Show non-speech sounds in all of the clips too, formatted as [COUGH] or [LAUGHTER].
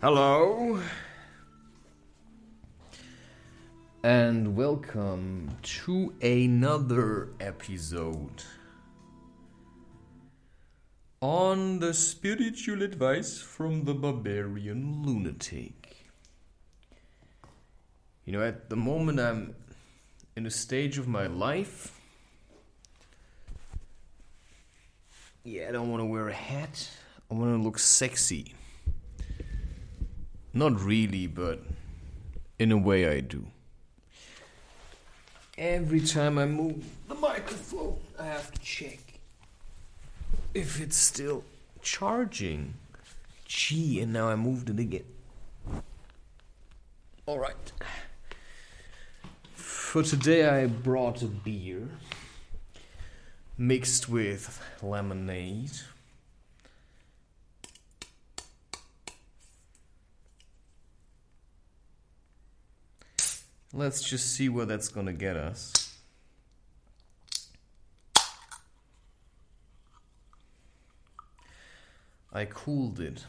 Hello. And welcome to another episode on the spiritual advice from the barbarian lunatic. You know, at the moment I'm in a stage of my life. Yeah, I don't want to wear a hat. I want to look sexy. Not really, but in a way I do. Every time I move the microphone, I have to check if it's still charging. Gee, and now I moved it again. Alright. For today, I brought a beer mixed with lemonade. Let's just see where that's gonna get us. I cooled it.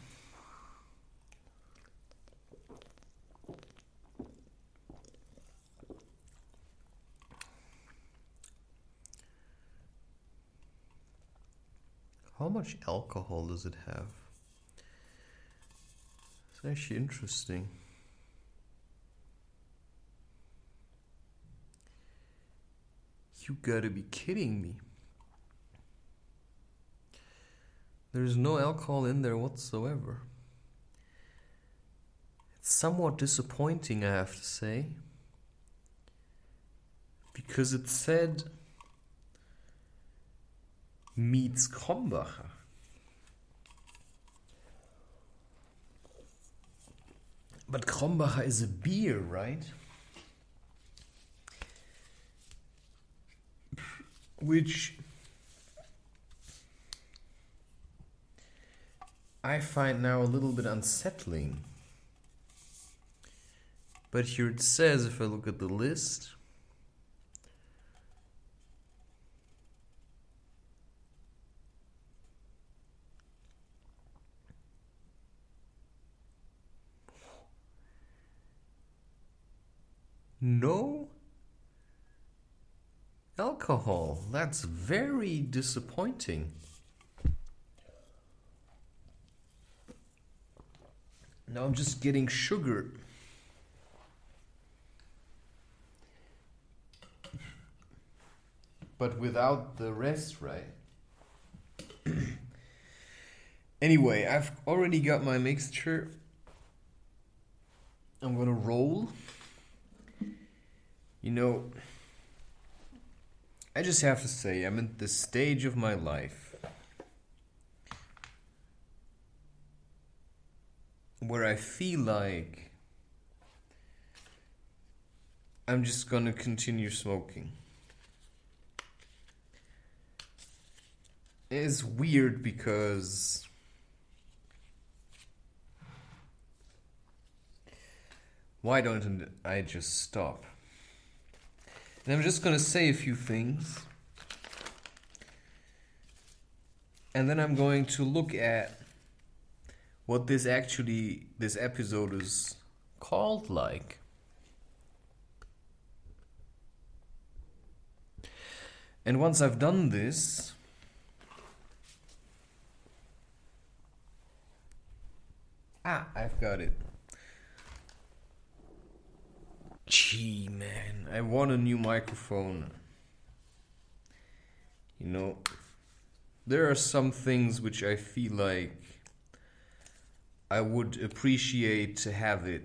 How much alcohol does it have? It's actually interesting. You gotta be kidding me. There's no alcohol in there whatsoever. It's somewhat disappointing, I have to say. Because it said meets Krombacher. But Krombacher is a beer, right? Which I find now a little bit unsettling. But here it says, if I look at the list, no alcohol. That's very disappointing. Now I'm just getting sugar. But without the rest, right? [CLEARS THROAT] anyway, I've already got my mixture. I'm gonna roll. You know, I just have to say, I'm at the stage of my life where I feel like I'm just gonna continue smoking. It's weird because why don't I just stop? And I'm just gonna say a few things. And then I'm going to look at what this actually, this episode is called like. And once I've done this, ah, I've got it. Gee, man, I want a new microphone. You know, there are some things which I feel like I would appreciate to have it.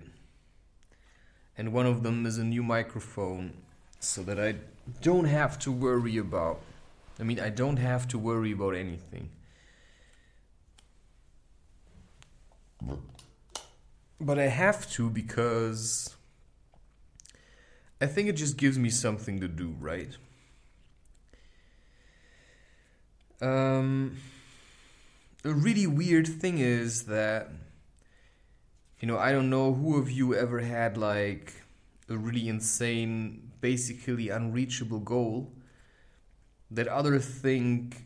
And one of them is a new microphone so that I don't have to worry about. I mean, I don't have to worry about anything. But I have to because I think it just gives me something to do, right? Um, a really weird thing is that, you know, I don't know who of you ever had like a really insane, basically unreachable goal that others think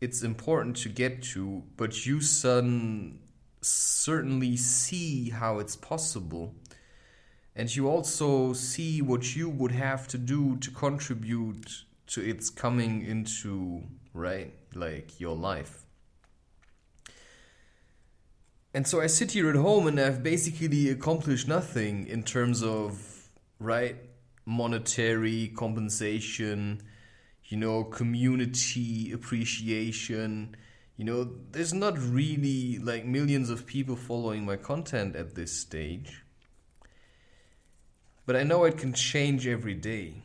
it's important to get to, but you sudden, certainly see how it's possible. And you also see what you would have to do to contribute to its coming into, right? Like your life. And so I sit here at home and I've basically accomplished nothing in terms of, right, monetary compensation you know, community appreciation. You know, there's not really like millions of people following my content at this stage. But I know it can change every day.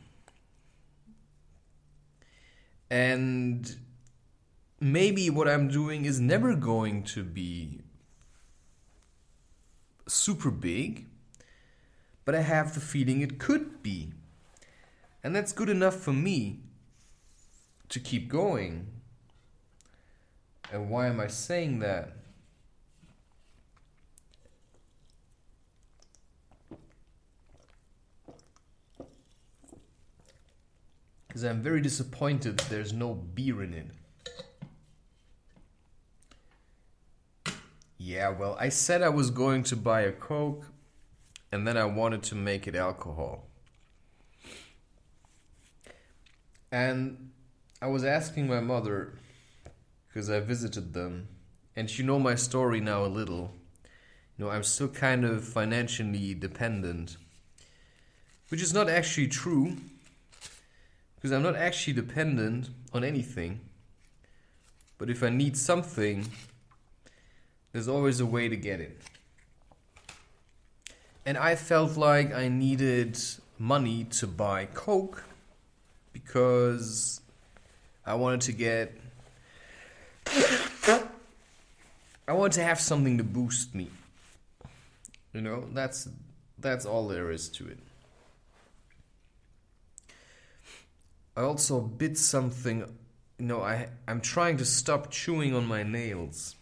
And maybe what I'm doing is never going to be super big, but I have the feeling it could be. And that's good enough for me to keep going. And why am I saying that? Because I'm very disappointed there's no beer in it. Yeah, well, I said I was going to buy a Coke and then I wanted to make it alcohol. And I was asking my mother because I visited them, and you know my story now a little. You know, I'm still kind of financially dependent, which is not actually true because I'm not actually dependent on anything. But if I need something, there's always a way to get it. And I felt like I needed money to buy Coke because I wanted to get. I wanted to have something to boost me. You know, that's that's all there is to it. I also bit something. You know, I I'm trying to stop chewing on my nails.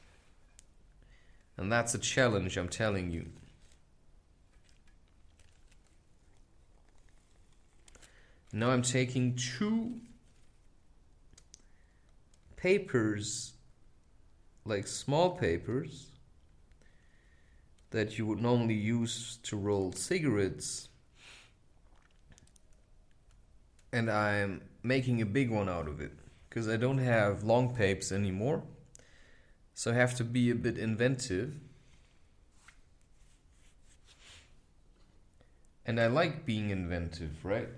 And that's a challenge, I'm telling you. Now I'm taking two papers, like small papers, that you would normally use to roll cigarettes, and I'm making a big one out of it because I don't have long papers anymore. So I have to be a bit inventive. And I like being inventive, right?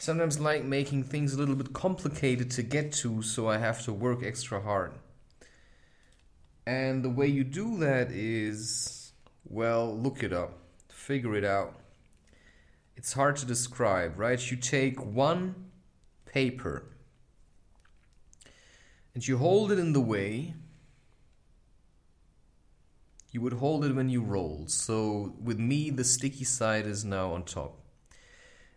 sometimes like making things a little bit complicated to get to, so I have to work extra hard. And the way you do that is, well, look it up, figure it out. It's hard to describe, right? You take one paper and you hold it in the way you would hold it when you roll. So with me, the sticky side is now on top.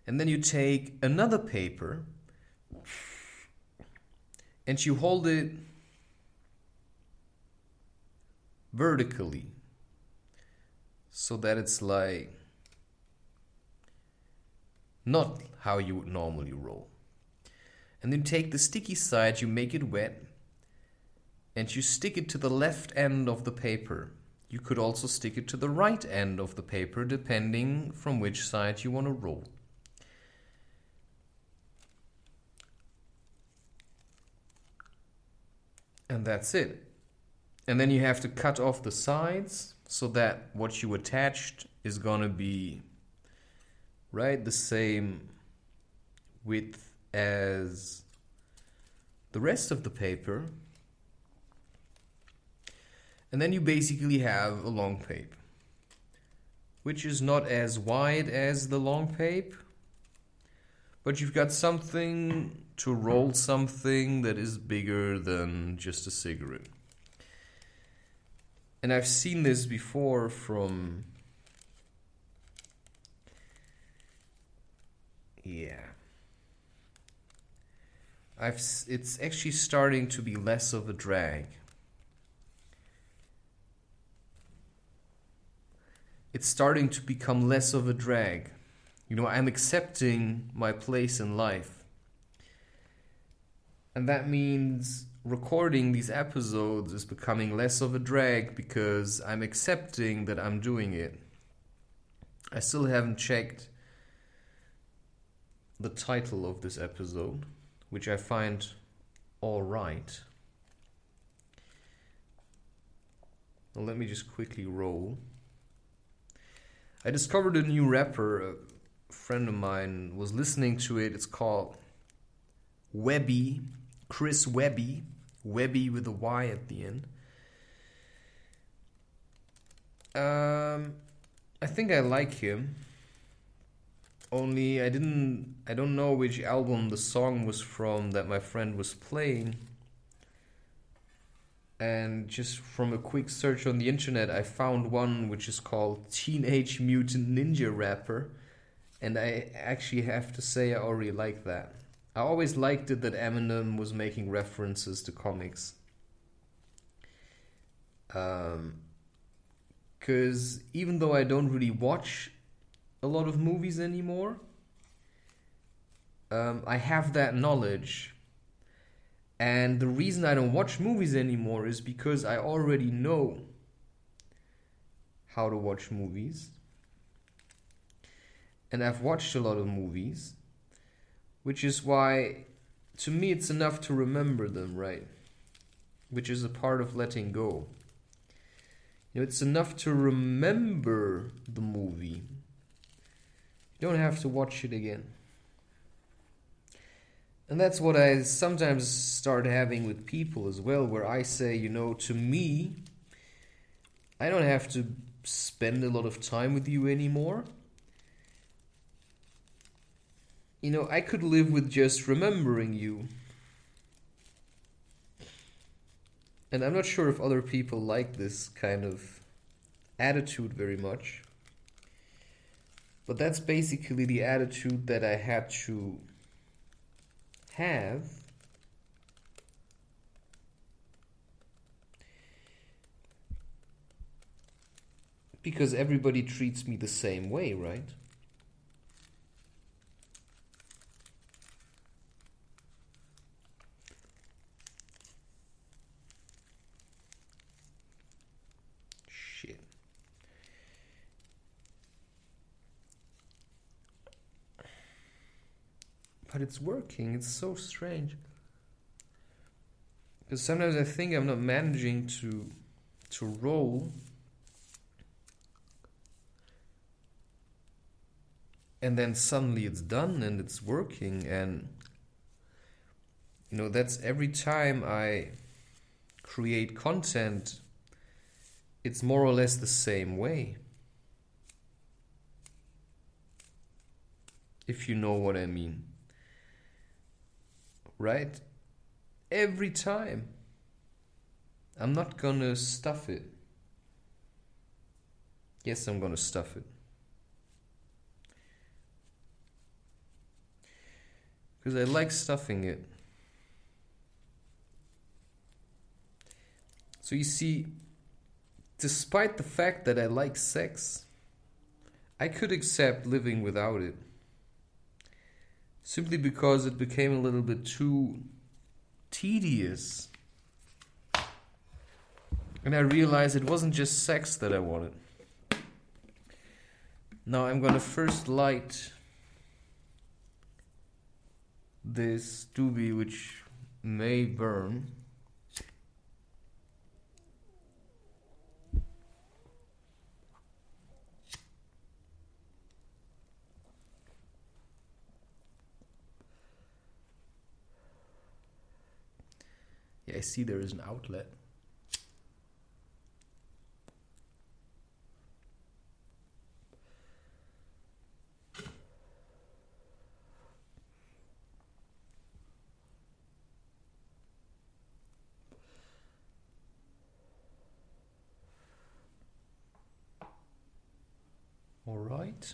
And then you take another paper and you hold it vertically so that it's like not how you would normally roll. And then take the sticky side, you make it wet, and you stick it to the left end of the paper. You could also stick it to the right end of the paper, depending from which side you want to roll. and that's it. And then you have to cut off the sides so that what you attached is gonna be right the same width as the rest of the paper. And then you basically have a long pape, which is not as wide as the long pape, but you've got something to roll something that is bigger than just a cigarette. And I've seen this before from. Yeah. I've, it's actually starting to be less of a drag. It's starting to become less of a drag. You know, I'm accepting my place in life And that means recording these episodes is becoming less of a drag because I'm accepting that I'm doing it. I still haven't checked the title of this episode, which I find alright. Let me just quickly roll. I discovered a new rapper. A friend of mine was listening to it. It's called Webby, Chris Webby, Webby with a Y at the end. Um, I think I like him. Only I didn't. I don't know which album the song was from that my friend was playing and just from a quick search on the internet, I found one which is called Teenage Mutant Ninja Rapper, and I actually have to say I already like that. I always liked it that Eminem was making references to comics. Um, because even though I don't really watch a lot of movies anymore, um, I have that knowledge and the reason I don't watch movies anymore is because I already know how to watch movies. And I've watched a lot of movies, which is why to me it's enough to remember them, right? Which is a part of letting go. You know, it's enough to remember the movie. Don't have to watch it again. And that's what I sometimes start having with people as well, where I say, you know, to me, I don't have to spend a lot of time with you anymore. You know, I could live with just remembering you. And I'm not sure if other people like this kind of attitude very much. But that's basically the attitude that I had to have because everybody treats me the same way, right? But it's working. It's so strange. Because sometimes I think I'm not managing to to roll. And then suddenly it's done and it's working and you know that's every time I create content it's more or less the same way. If you know what I mean right? Every time. I'm not gonna stuff it. Yes, I'm gonna stuff it. Because I like stuffing it. So you see, despite the fact that I like sex, I could accept living without it simply because it became a little bit too tedious. And I realized it wasn't just sex that I wanted. Now I'm gonna first light this doobie, which may burn. Yeah, I see there is an outlet. All right.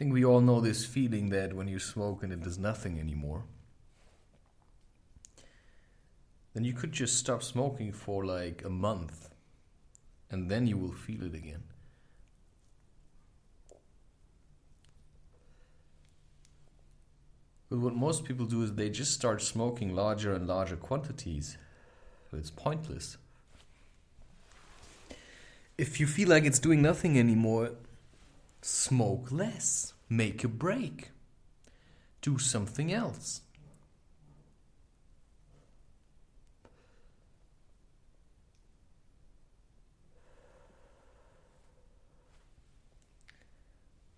Think we all know this feeling that when you smoke and it does nothing anymore. Then you could just stop smoking for like a month and then you will feel it again. But what most people do is they just start smoking larger and larger quantities. So it's pointless. If you feel like it's doing nothing anymore, Smoke less. Make a break. Do something else.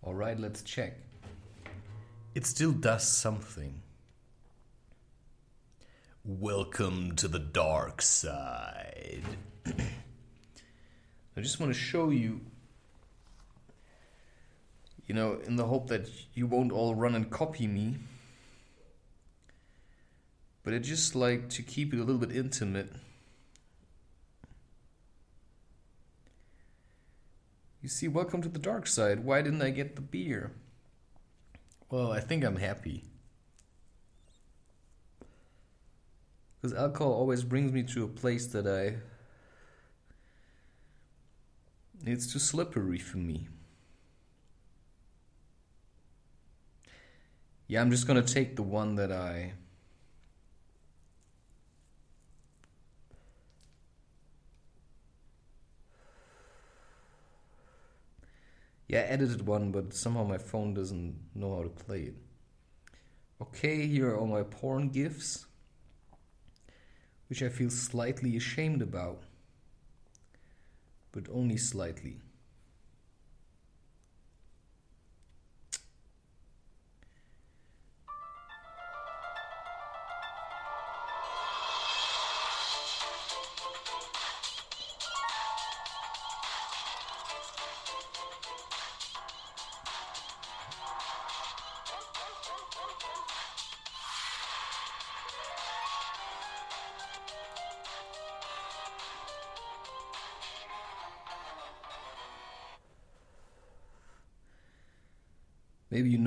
All right, let's check. It still does something. Welcome to the dark side. [CLEARS THROAT] I just want to show you you know, in the hope that you won't all run and copy me. But I just like to keep it a little bit intimate. You see, welcome to the dark side. Why didn't I get the beer? Well, I think I'm happy. Because alcohol always brings me to a place that I. It's too slippery for me. Yeah, I'm just to take the one that I. Yeah, I edited one, but somehow my phone doesn't know how to play it. Okay, here are all my porn gifs, which I feel slightly ashamed about, but only slightly.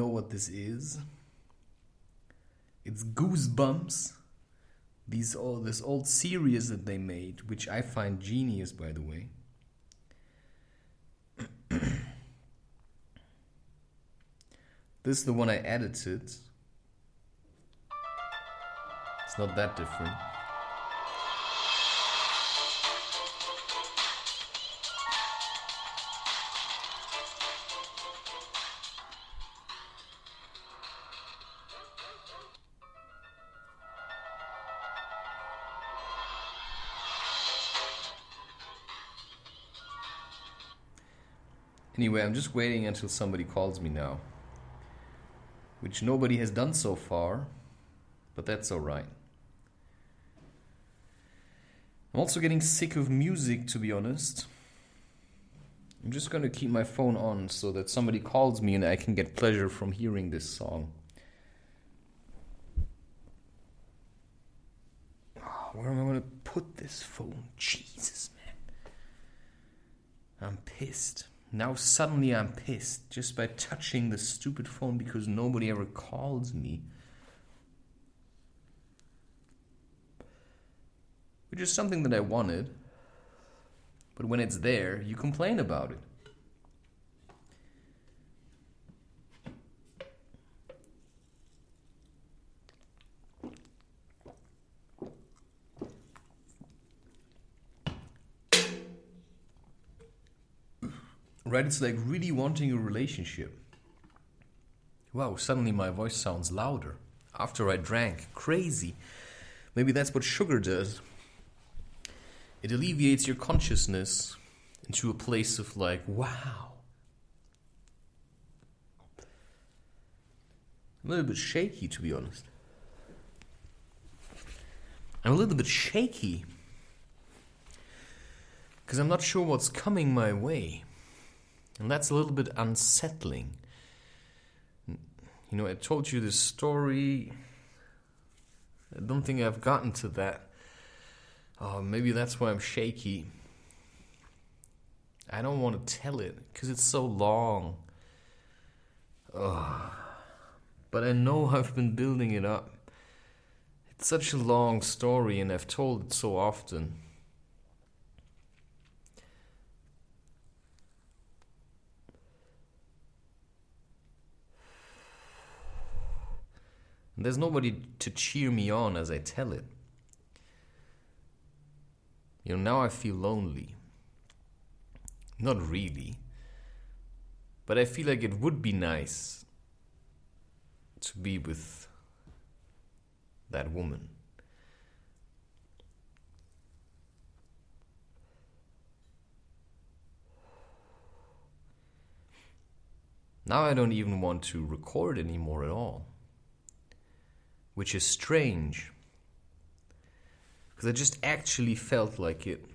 Know what this is. It's Goosebumps. These all this old series that they made, which I find genius, by the way. [CLEARS THROAT] this is the one I edited. It's not that different. Anyway, I'm just waiting until somebody calls me now. Which nobody has done so far, but that's alright. I'm also getting sick of music, to be honest. I'm just going to keep my phone on so that somebody calls me and I can get pleasure from hearing this song. Ah, where am I going to put this phone? Jesus, man. I'm pissed. Now suddenly I'm pissed just by touching the stupid phone because nobody ever calls me. Which is something that I wanted. But when it's there, you complain about it. Right? It's like really wanting a relationship. Wow, suddenly my voice sounds louder after I drank. Crazy. Maybe that's what sugar does. It alleviates your consciousness into a place of like, wow. I'm a little bit shaky, to be honest. I'm a little bit shaky because I'm not sure what's coming my way. And that's a little bit unsettling. You know, I told you this story. I don't think I've gotten to that. Oh, maybe that's why I'm shaky. I don't want to tell it because it's so long. Oh, but I know I've been building it up. It's such a long story, and I've told it so often. And there's nobody to cheer me on as I tell it. You know, now I feel lonely. Not really. But I feel like it would be nice to be with that woman. Now I don't even want to record anymore at all which is strange because I just actually felt like it.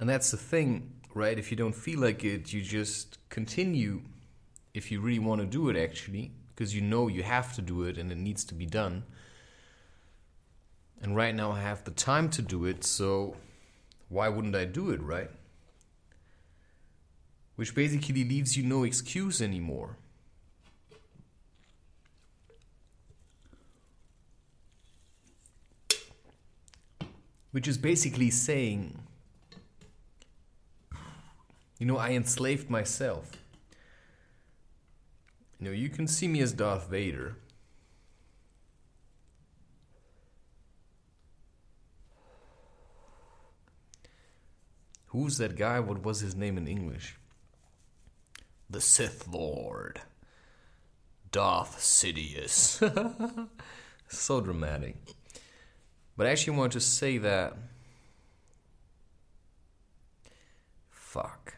And that's the thing, right? If you don't feel like it, you just continue if you really want to do it, actually, because you know you have to do it and it needs to be done. And right now I have the time to do it, so why wouldn't I do it, right? Which basically leaves you no excuse anymore. Which is basically saying, you know, I enslaved myself. You know, you can see me as Darth Vader. Who's that guy? What was his name in English? The Sith Lord. Darth Sidious. [LAUGHS] so dramatic. But I actually want to say that. Fuck.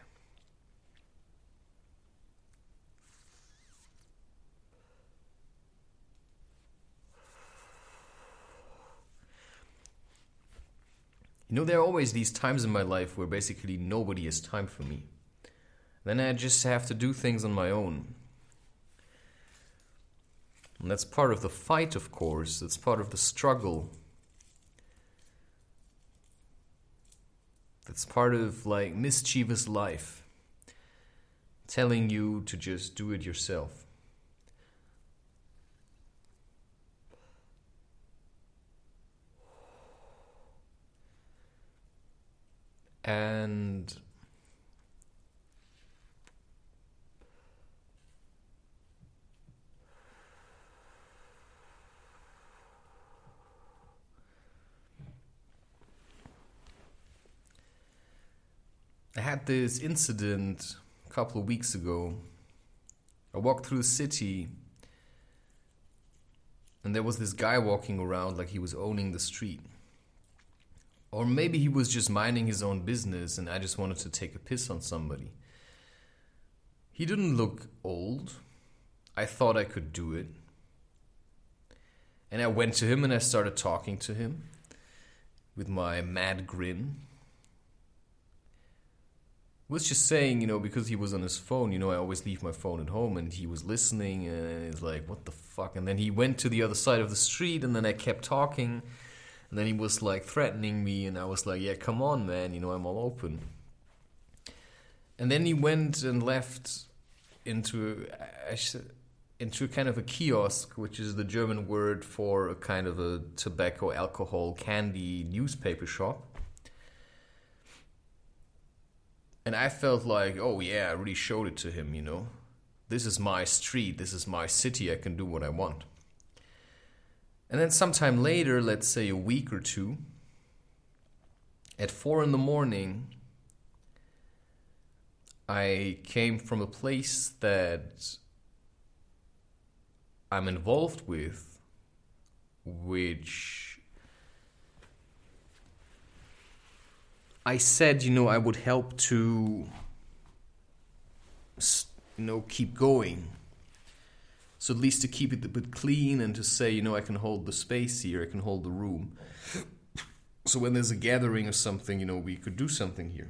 You know, there are always these times in my life where basically nobody has time for me. Then I just have to do things on my own. And that's part of the fight, of course. That's part of the struggle. That's part of like mischievous life, telling you to just do it yourself. And I had this incident a couple of weeks ago. I walked through the city and there was this guy walking around like he was owning the street. Or maybe he was just minding his own business and I just wanted to take a piss on somebody. He didn't look old. I thought I could do it. And I went to him and I started talking to him with my mad grin was just saying, you know, because he was on his phone, you know, I always leave my phone at home and he was listening and he's like, what the fuck? And then he went to the other side of the street and then I kept talking and then he was like threatening me and I was like, yeah, come on, man, you know, I'm all open. And then he went and left into uh, into kind of a kiosk, which is the German word for a kind of a tobacco, alcohol, candy newspaper shop And I felt like, oh yeah, I really showed it to him, you know. This is my street, this is my city, I can do what I want. And then sometime later, let's say a week or two, at four in the morning, I came from a place that I'm involved with, which I said, you know, I would help to, you know, keep going. So at least to keep it a bit clean and to say, you know, I can hold the space here, I can hold the room. So when there's a gathering or something, you know, we could do something here.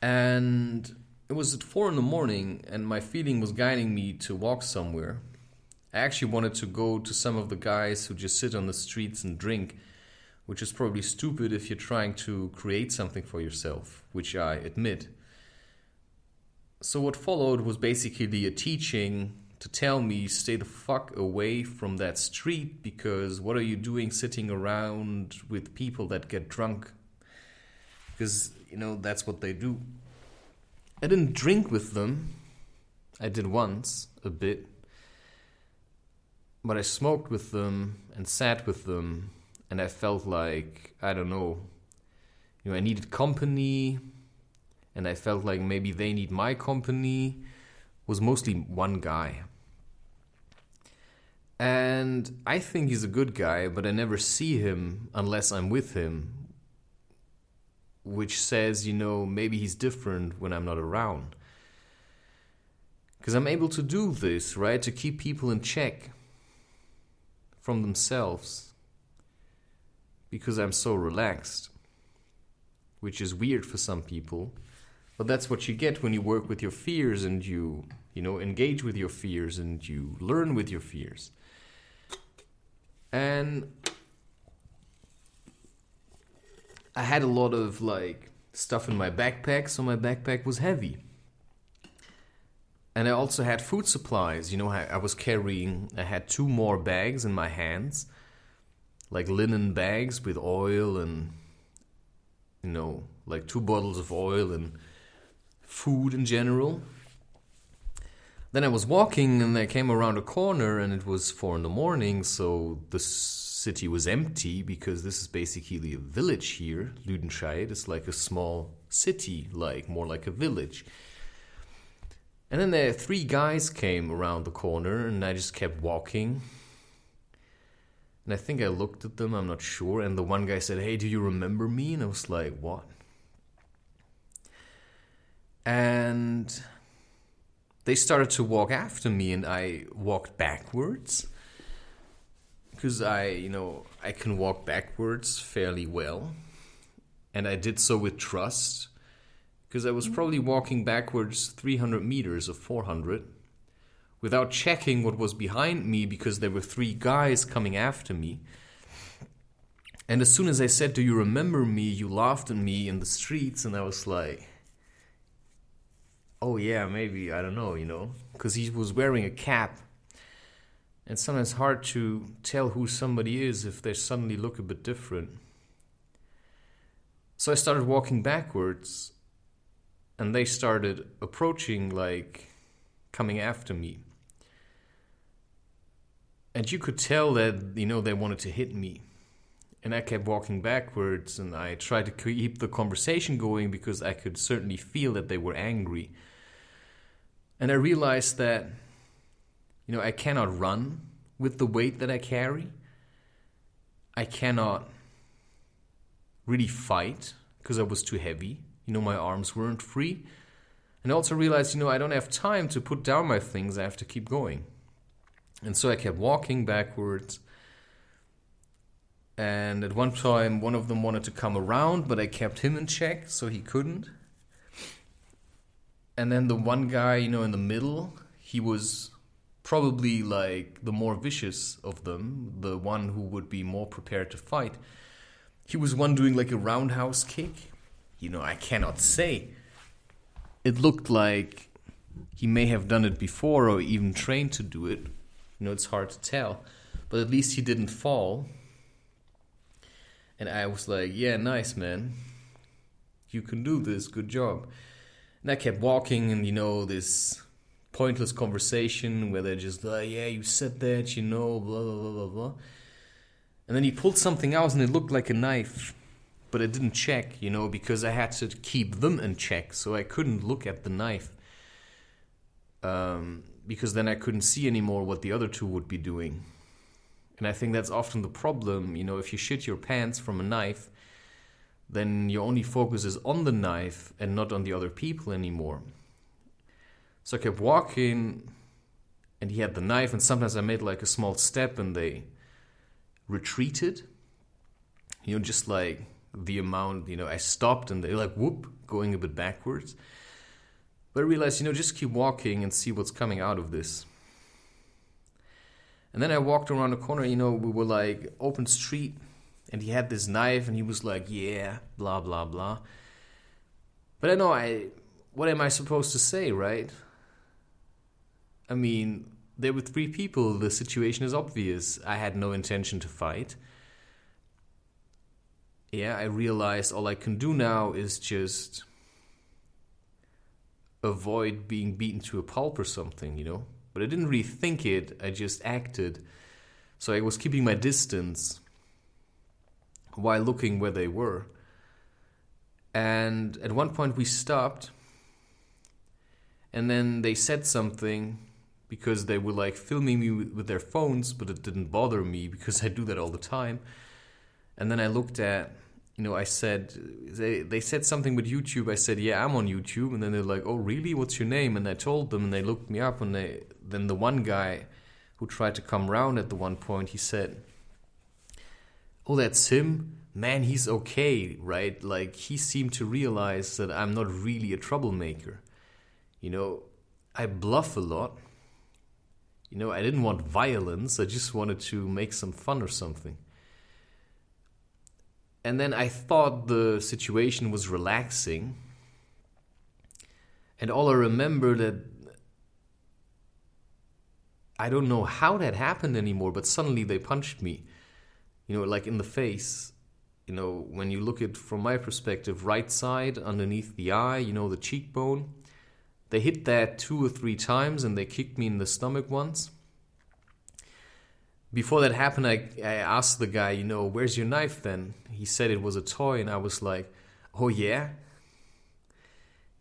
And it was at four in the morning, and my feeling was guiding me to walk somewhere. I actually wanted to go to some of the guys who just sit on the streets and drink which is probably stupid if you're trying to create something for yourself, which I admit. so what followed was basically a teaching to tell me stay the fuck away from that street because what are you doing sitting around with people that get drunk? Because, you know, that's what they do. I didn't drink with them. I did once, a bit. But I smoked with them and sat with them, and I felt like, I don't know, you know, I needed company, and I felt like maybe they need my company was mostly one guy. And I think he's a good guy, but I never see him unless I'm with him. Which says, you know, maybe he's different when I'm not around. Because I'm able to do this, right? To keep people in check from themselves. Because I'm so relaxed. Which is weird for some people. But that's what you get when you work with your fears and you, you know, engage with your fears and you learn with your fears. And I had a lot of like stuff in my backpack, so my backpack was heavy. And I also had food supplies. You know, I, I was carrying, I had two more bags in my hands, like linen bags with oil and, you know, like two bottles of oil and food in general. Then I was walking and I came around a corner and it was four in the morning, so the city was empty because this is basically a village here. Lüdenscheid is like a small city, like more like a village. And then there three guys came around the corner and I just kept walking. And I think I looked at them, I'm not sure, and the one guy said, Hey, do you remember me? And I was like, What? And they started to walk after me, and I walked backwards. Because I, you know, I can walk backwards fairly well. And I did so with trust. Because I was probably walking backwards 300 meters or 400 without checking what was behind me because there were three guys coming after me. And as soon as I said, Do you remember me? you laughed at me in the streets, and I was like, oh yeah, maybe I don't know, you know, because he was wearing a cap. And sometimes hard to tell who somebody is if they suddenly look a bit different. So I started walking backwards, and they started approaching, like coming after me. And you could tell that, you know, they wanted to hit me. And I kept walking backwards, and I tried to keep the conversation going because I could certainly feel that they were angry. And I realized that, you know, I cannot run with the weight that I carry. I cannot really fight because I was too heavy. You know, my arms weren't free. And I also realized, you know, I don't have time to put down my things. I have to keep going. And so I kept walking backwards. And at one time, one of them wanted to come around, but I kept him in check, so he couldn't and then the one guy, you know, in the middle, he was probably like the more vicious of them, the one who would be more prepared to fight. He was one doing like a roundhouse kick. You know, I cannot say. It looked like he may have done it before or even trained to do it. You know, it's hard to tell. But at least he didn't fall. And I was like, yeah, nice, man. You can do this. Good job. And I kept walking, and you know, this pointless conversation where they're just like, yeah, you said that, you know, blah, blah, blah, blah, blah. And then he pulled something out, and it looked like a knife, but it didn't check, you know, because I had to keep them in check, so I couldn't look at the knife. Um, because then I couldn't see anymore what the other two would be doing. And I think that's often the problem, you know, if you shit your pants from a knife, then your only focus is on the knife and not on the other people anymore. So I kept walking, and he had the knife, and sometimes I made like a small step and they retreated. You know, just like the amount, you know, I stopped and they like whoop, going a bit backwards. But I realized, you know, just keep walking and see what's coming out of this. And then I walked around the corner, you know, we were like open street and he had this knife and he was like, yeah, blah, blah, blah. But I know I what am I supposed to say, right? I mean, there were three people. The situation is obvious. I had no intention to fight. Yeah, I realized all I can do now is just avoid being beaten to a pulp or something, you know? But I didn't really think it, I just acted. So I was keeping my distance while looking where they were. And at one point we stopped, and then they said something because they were like filming me with their phones, but it didn't bother me because I do that all the time. And then I looked at, you know, I said, they, they said something with YouTube. I said, yeah, I'm on YouTube. And then they're like, oh, really? What's your name? And I told them, and they looked me up. And they, then the one guy who tried to come round at the one point, he said, oh, that's him? Man, he's okay, right? Like, he seemed to realize that I'm not really a troublemaker. You know, I bluff a lot you know, I didn't want violence, I just wanted to make some fun or something. And then I thought the situation was relaxing. And all I remember that I don't know how that happened anymore, but suddenly they punched me, you know, like in the face. You know, when you look at from my perspective, right side underneath the eye, you know, the cheekbone. They hit that two or three times and they kicked me in the stomach once. Before that happened, I, I asked the guy, you know, where's your knife then? He said it was a toy, and I was like, oh yeah?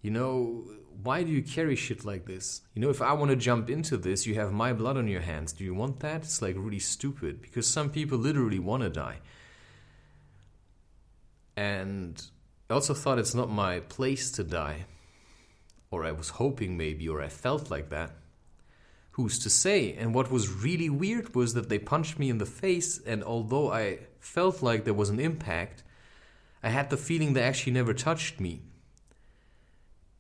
You know, why do you carry shit like this? You know, if I want to jump into this, you have my blood on your hands. Do you want that? It's like really stupid because some people literally want to die. And I also thought it's not my place to die or I was hoping maybe, or I felt like that. Who's to say? And what was really weird was that they punched me in the face, and although I felt like there was an impact, I had the feeling they actually never touched me.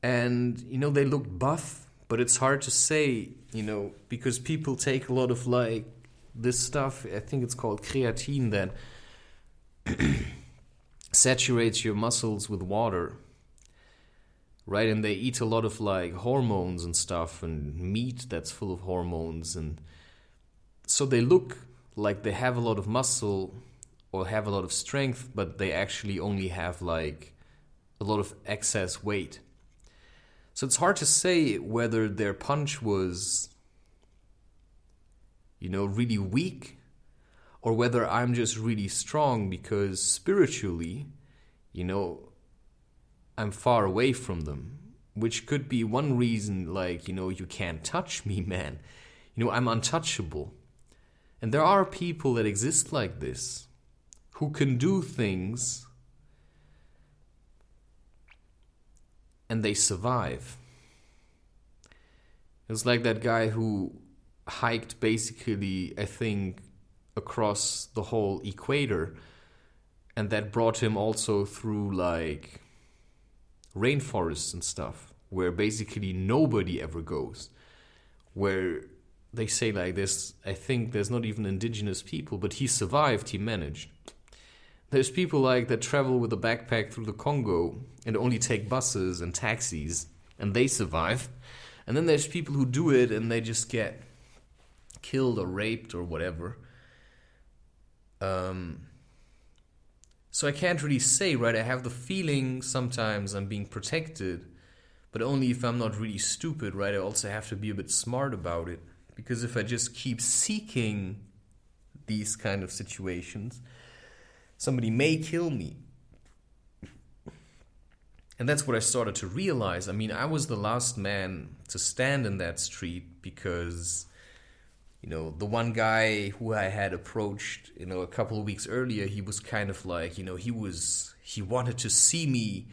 And, you know, they looked buff, but it's hard to say, you know, because people take a lot of like this stuff, I think it's called creatine, that [CLEARS THROAT] saturates your muscles with water right? And they eat a lot of like hormones and stuff and meat that's full of hormones. And so they look like they have a lot of muscle or have a lot of strength, but they actually only have like a lot of excess weight. So it's hard to say whether their punch was, you know, really weak or whether I'm just really strong because spiritually, you know, I'm far away from them, which could be one reason, like, you know, you can't touch me, [LAUGHS] man. You know, I'm untouchable. And there are people that exist like this who can do things and they survive. It was like that guy who hiked basically, I think, across the whole equator, and that brought him also through like rainforests and stuff where basically nobody ever goes where they say like this i think there's not even indigenous people but he survived he managed. There's people like that travel with a backpack through the congo and only take buses and taxis and they survive. And then there's people who do it and they just get killed or raped or whatever. Um, so I can't really say, right? I have the feeling sometimes I'm being protected, but only if I'm not really stupid, right? I also have to be a bit smart about it. Because if I just keep seeking these kind of situations, somebody may kill me. And that's what I started to realize. I mean, I was the last man to stand in that street because you know, the one guy who I had approached, you know, a couple of weeks earlier, he was kind of like, you know, he was, he wanted to see me,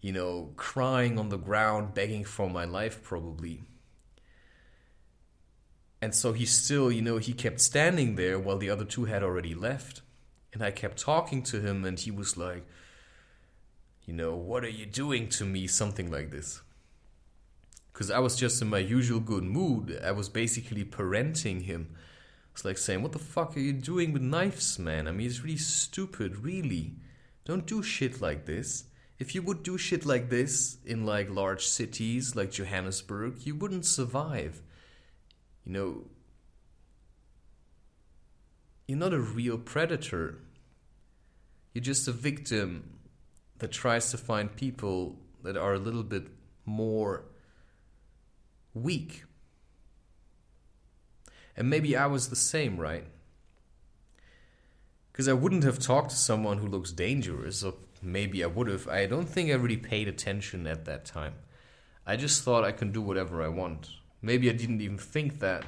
you know, crying on the ground, begging for my life, probably. And so he still, you know, he kept standing there while the other two had already left. And I kept talking to him, and he was like, you know, what are you doing to me? Something like this because I was just in my usual good mood. I was basically parenting him. It's like saying, What the fuck are you doing with knives, man? I mean, it's really stupid, really. Don't do shit like this. if you would do shit like this in like large cities like Johannesburg, you wouldn't survive. You know, you're not a real predator. You're just a victim that tries to find people that are a little bit more weak. And maybe I was the same, right? Because I wouldn't have talked to someone who looks dangerous, or maybe I would have. I don't think I really paid attention at that time. I just thought I can do whatever I want. Maybe I didn't even think that.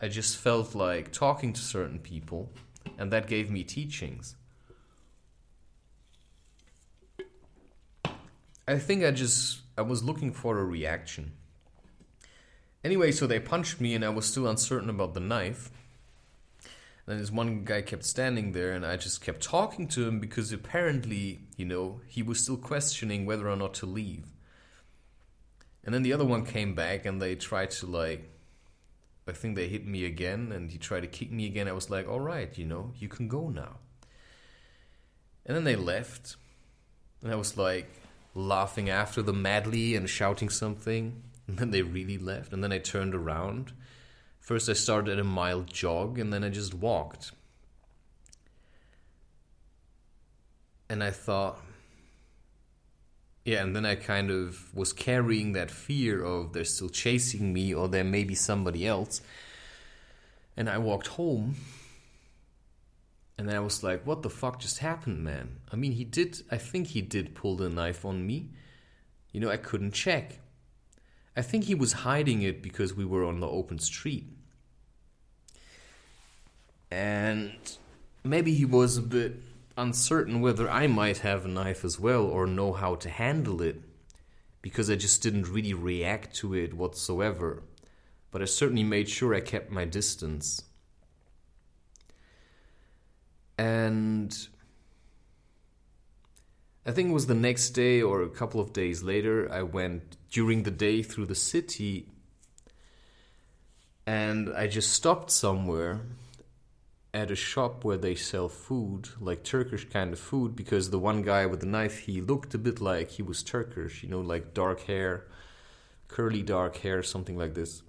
I just felt like talking to certain people, and that gave me teachings. I think I just I was looking for a reaction. Anyway, so they punched me and I was still uncertain about the knife. And this one guy kept standing there and I just kept talking to him because apparently, you know, he was still questioning whether or not to leave. And then the other one came back and they tried to like I think they hit me again and he tried to kick me again. I was like, "All right, you know, you can go now." And then they left. And I was like, laughing after them madly and shouting something. [LAUGHS] And then they really left. And then I turned around. First, I started a mild jog, and then I just walked. And I thought, yeah, and then I kind of was carrying that fear of they're still chasing me or there may be somebody else. And I walked home and I was like, what the fuck just happened, man? I mean, he did, I think he did pull the knife on me. You know, I couldn't check. I think he was hiding it because we were on the open street. And maybe he was a bit uncertain whether I might have a knife as well or know how to handle it because I just didn't really react to it whatsoever. But I certainly made sure I kept my distance. And I think it was the next day or a couple of days later, I went during the day through the city and I just stopped somewhere at a shop where they sell food, like Turkish kind of food, because the one guy with the knife, he looked a bit like he was Turkish, you know, like dark hair, curly dark hair, something like this.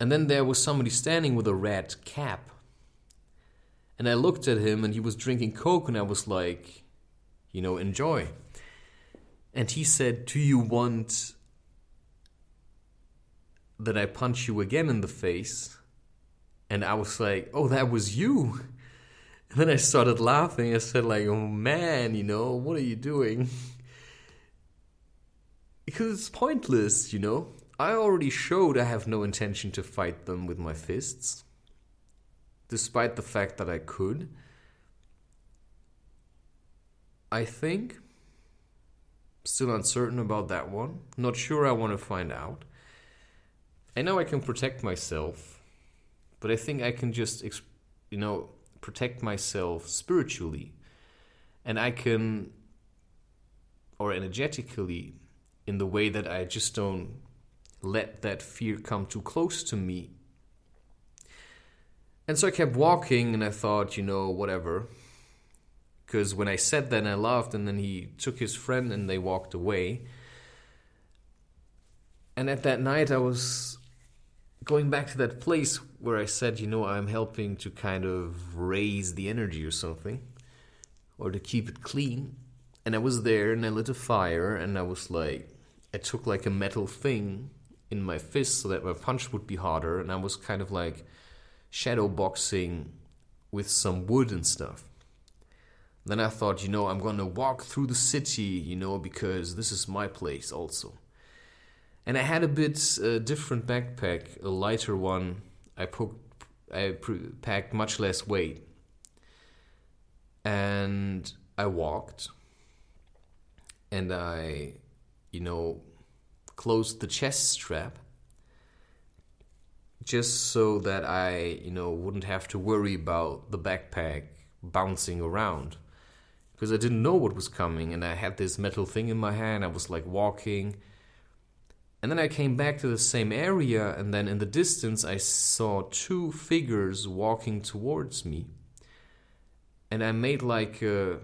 And then there was somebody standing with a red cap and I looked at him and he was drinking Coke, and I was like, you know, enjoy. And he said, Do you want that I punch you again in the face? And I was like, Oh, that was you. And then I started laughing. I said, like, oh man, you know, what are you doing? because it's pointless, you know. I already showed I have no intention to fight them with my fists despite the fact that I could. I think. Still uncertain about that one. Not sure I want to find out. I know I can protect myself, but I think I can just, you know, protect myself spiritually. And I can, or energetically, in the way that I just don't let that fear come too close to me and so I kept walking and I thought, you know, whatever. Because when I said that, I laughed, and then he took his friend and they walked away. And at that night, I was going back to that place where I said, you know, I'm helping to kind of raise the energy or something, or to keep it clean. And I was there and I lit a fire, and I was like, I took like a metal thing in my fist so that my punch would be harder, and I was kind of like shadow boxing with some wood and stuff. Then I thought, you know, I'm gonna walk through the city, you know, because this is my place also. And I had a bit uh, different backpack, a lighter one. I poked, I packed much less weight, and I walked, and I, you know, closed the chest strap, just so that I, you know, wouldn't have to worry about the backpack bouncing around. Because I didn't know what was coming, and I had this metal thing in my hand. I was like walking. And then I came back to the same area, and then in the distance, I saw two figures walking towards me. And I made like a,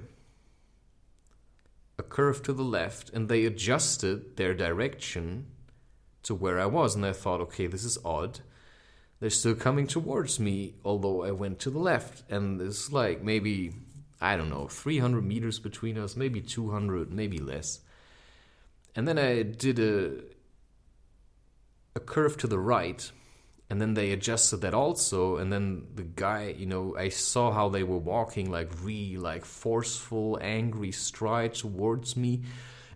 a curve to the left and they adjusted their direction to where I was. And I thought, okay, this is odd. They're still coming towards me, although I went to the left. And it's like maybe, I don't know, 300 meters between us, maybe 200, maybe less. And then I did a, a curve to the right and then they adjusted that also and then the guy you know i saw how they were walking like really like forceful angry stride towards me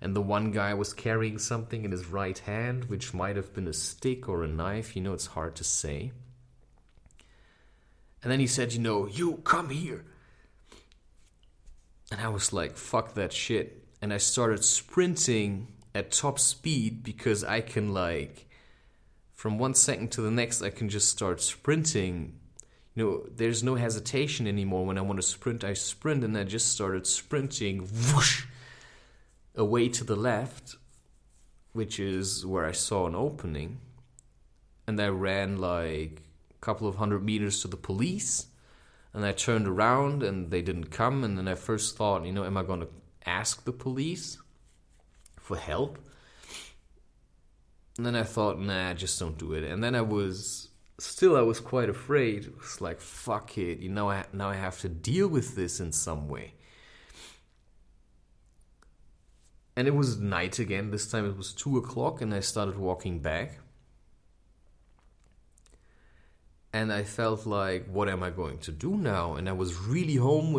and the one guy was carrying something in his right hand which might have been a stick or a knife you know it's hard to say and then he said you know you come here and i was like fuck that shit and i started sprinting at top speed because i can like from one second to the next, I can just start sprinting. You know, there's no hesitation anymore. When I want to sprint, I sprint, and I just started sprinting whoosh, away to the left, which is where I saw an opening. And I ran like a couple of hundred meters to the police. And I turned around and they didn't come. And then I first thought, you know, am I going to ask the police for help? And then I thought, nah, just don't do it. And then I was still, I was quite afraid. It was like, fuck it, you know, I, now I have to deal with this in some way. And it was night again. This time it was two o'clock, and I started walking back. And I felt like, what am I going to do now? And I was really home,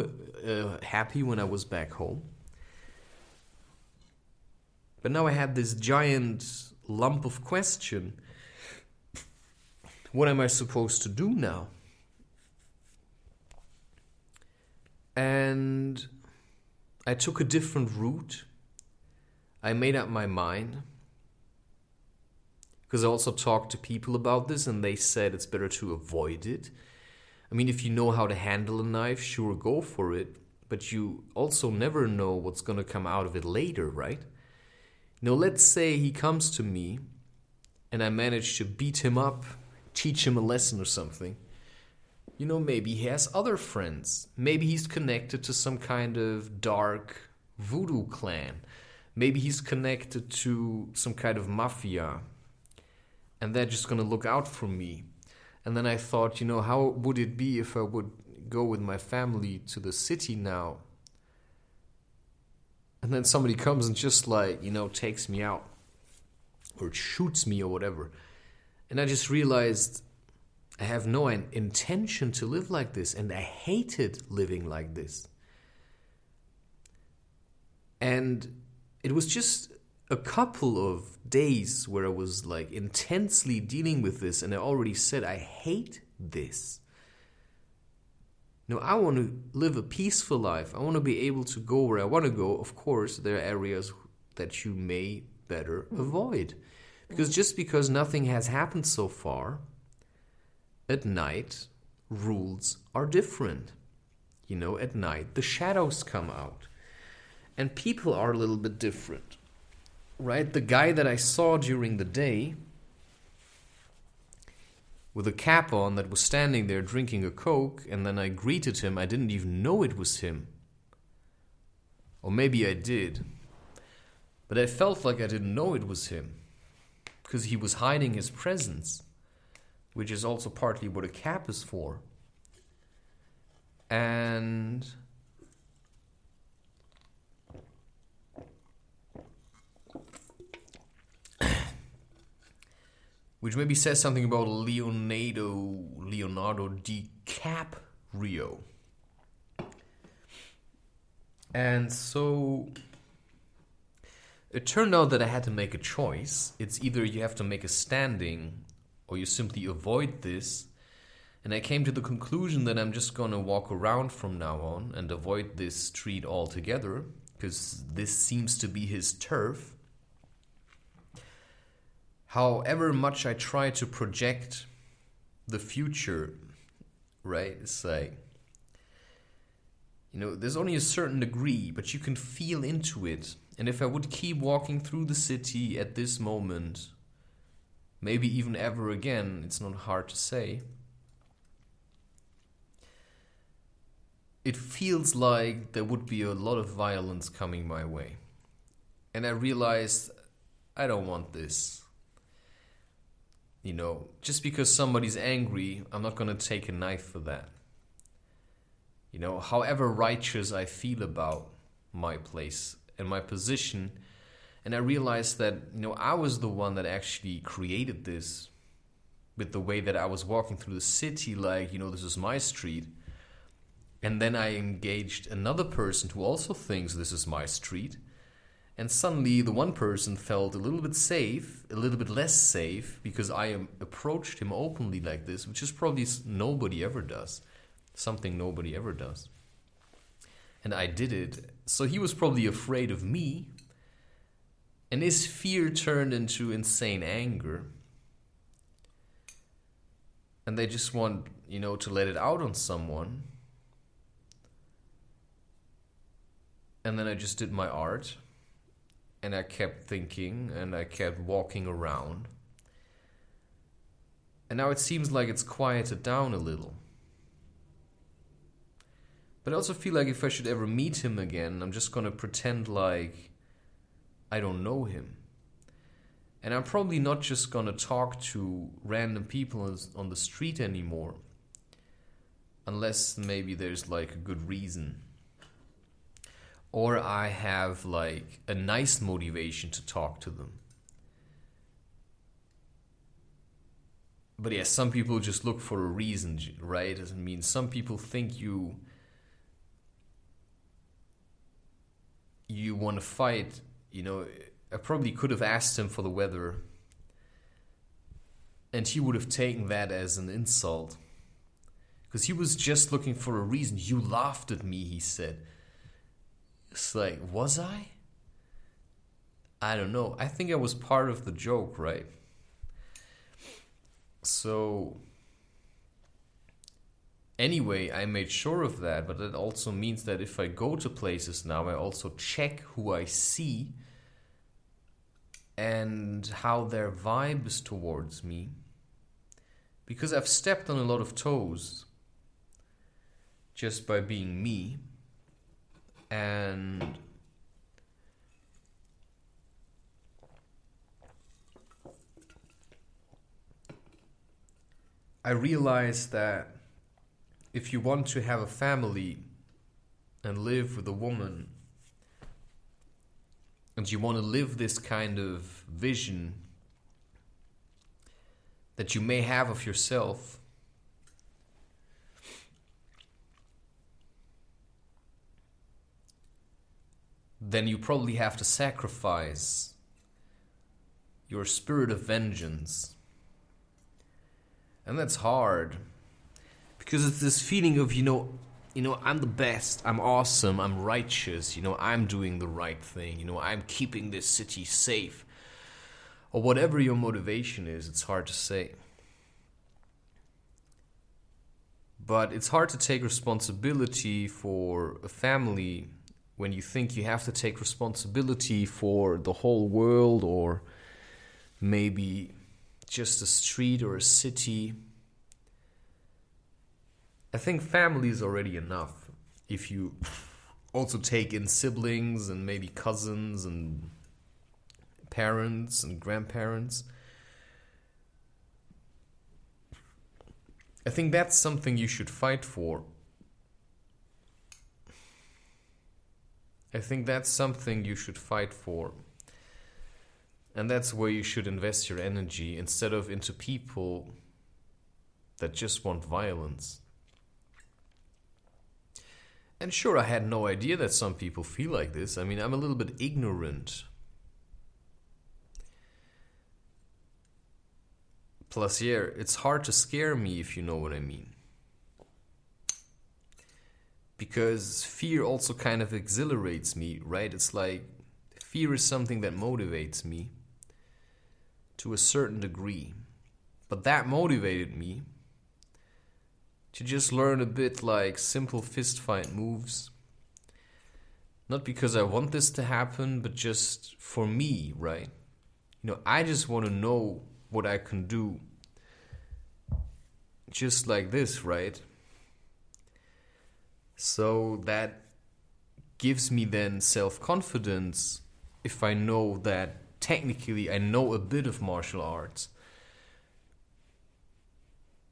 uh, happy when I was back home. But now I had this giant lump of question. What am I supposed to do now? And I took a different route. I made up my mind. Because I also talked to people about this and they said it's better to avoid it. I mean, if you know how to handle a knife, sure, go for it. But you also never know what's going to come out of it later, right? Now, let's say he comes to me and I manage to beat him up, teach him a lesson or something. You know, maybe he has other friends. Maybe he's connected to some kind of dark voodoo clan. Maybe he's connected to some kind of mafia. And they're just gonna look out for me. And then I thought, you know, how would it be if I would go with my family to the city now? And then somebody comes and just like you know takes me out or shoots me or whatever. And i just realized i have no intention to live like this and i hated living like this. And it was just a couple of days where i was like intensely dealing with this and i already said i hate this no, I want to live a peaceful life. I want to be able to go where I want to go. Of course, there are areas that you may better avoid. Because just because nothing has happened so far, at night, rules are different. You know, at night, the shadows come out. And people are a little bit different. Right? The guy that I saw during the day with a cap on that was standing there drinking a Coke, and then I greeted him. I didn't even know it was him. Or maybe I did. But I felt like I didn't know it was him. Because he was hiding his presence, which is also partly what a cap is for. And which maybe says something about Leonardo Leonardo DiCaprio. And so it turned out that I had to make a choice. It's either you have to make a standing or you simply avoid this. And I came to the conclusion that I'm just to walk around from now on and avoid this street altogether because this seems to be his turf however much I try to project the future, right? It's like, you know, there's only a certain degree, but you can feel into it. And if I would keep walking through the city at this moment, maybe even ever again, it's not hard to say. It feels like there would be a lot of violence coming my way. And I realized I don't want this. You know, just because somebody's angry, I'm not going to take a knife for that. You know, however righteous I feel about my place and my position, and I realized that, you know, I was the one that actually created this with the way that I was walking through the city, like, you know, this is my street. And then I engaged another person who also thinks this is my street. And suddenly the one person felt a little bit safe, a little bit less safe, because I approached him openly like this, which is probably nobody ever does. Something nobody ever does. And I did it. So he was probably afraid of me. And his fear turned into insane anger. And they just want, you know, to let it out on someone. And then I just did my art and I kept thinking and I kept walking around. And now it seems like it's quieted down a little. But I also feel like if I should ever meet him again, I'm just gonna pretend like I don't know him. And I'm probably not just gonna talk to random people on the street anymore. Unless maybe there's like a good reason or I have like a nice motivation to talk to them. But yeah, some people just look for a reason, right? I mean, some people think you you want to fight. You know, I probably could have asked him for the weather, and he would have taken that as an insult. Because he was just looking for a reason. You laughed at me, he said. It's like, was I? I don't know. I think I was part of the joke, right? So, anyway, I made sure of that, but that also means that if I go to places now, I also check who I see and how their vibe is towards me. Because I've stepped on a lot of toes just by being me and I realized that if you want to have a family and live with a woman, and you want to live this kind of vision that you may have of yourself, then you probably have to sacrifice your spirit of vengeance. And that's hard because it's this feeling of, you know, you know, I'm the best, I'm awesome, I'm righteous, you know, I'm doing the right thing, you know, I'm keeping this city safe. Or whatever your motivation is, it's hard to say. But it's hard to take responsibility for a family when you think you have to take responsibility for the whole world or maybe just a street or a city. I think family is already enough if you also take in siblings and maybe cousins and parents and grandparents. I think that's something you should fight for I think that's something you should fight for. And that's where you should invest your energy instead of into people that just want violence. And sure, I had no idea that some people feel like this. I mean, I'm a little bit ignorant. Plus, yeah, it's hard to scare me if you know what I mean because fear also kind of exhilarates me, right? It's like fear is something that motivates me to a certain degree. But that motivated me to just learn a bit like simple fist fight moves. Not because I want this to happen, but just for me, right? You know, I just want to know what I can do. Just like this, right? So that gives me then self confidence if I know that technically I know a bit of martial arts.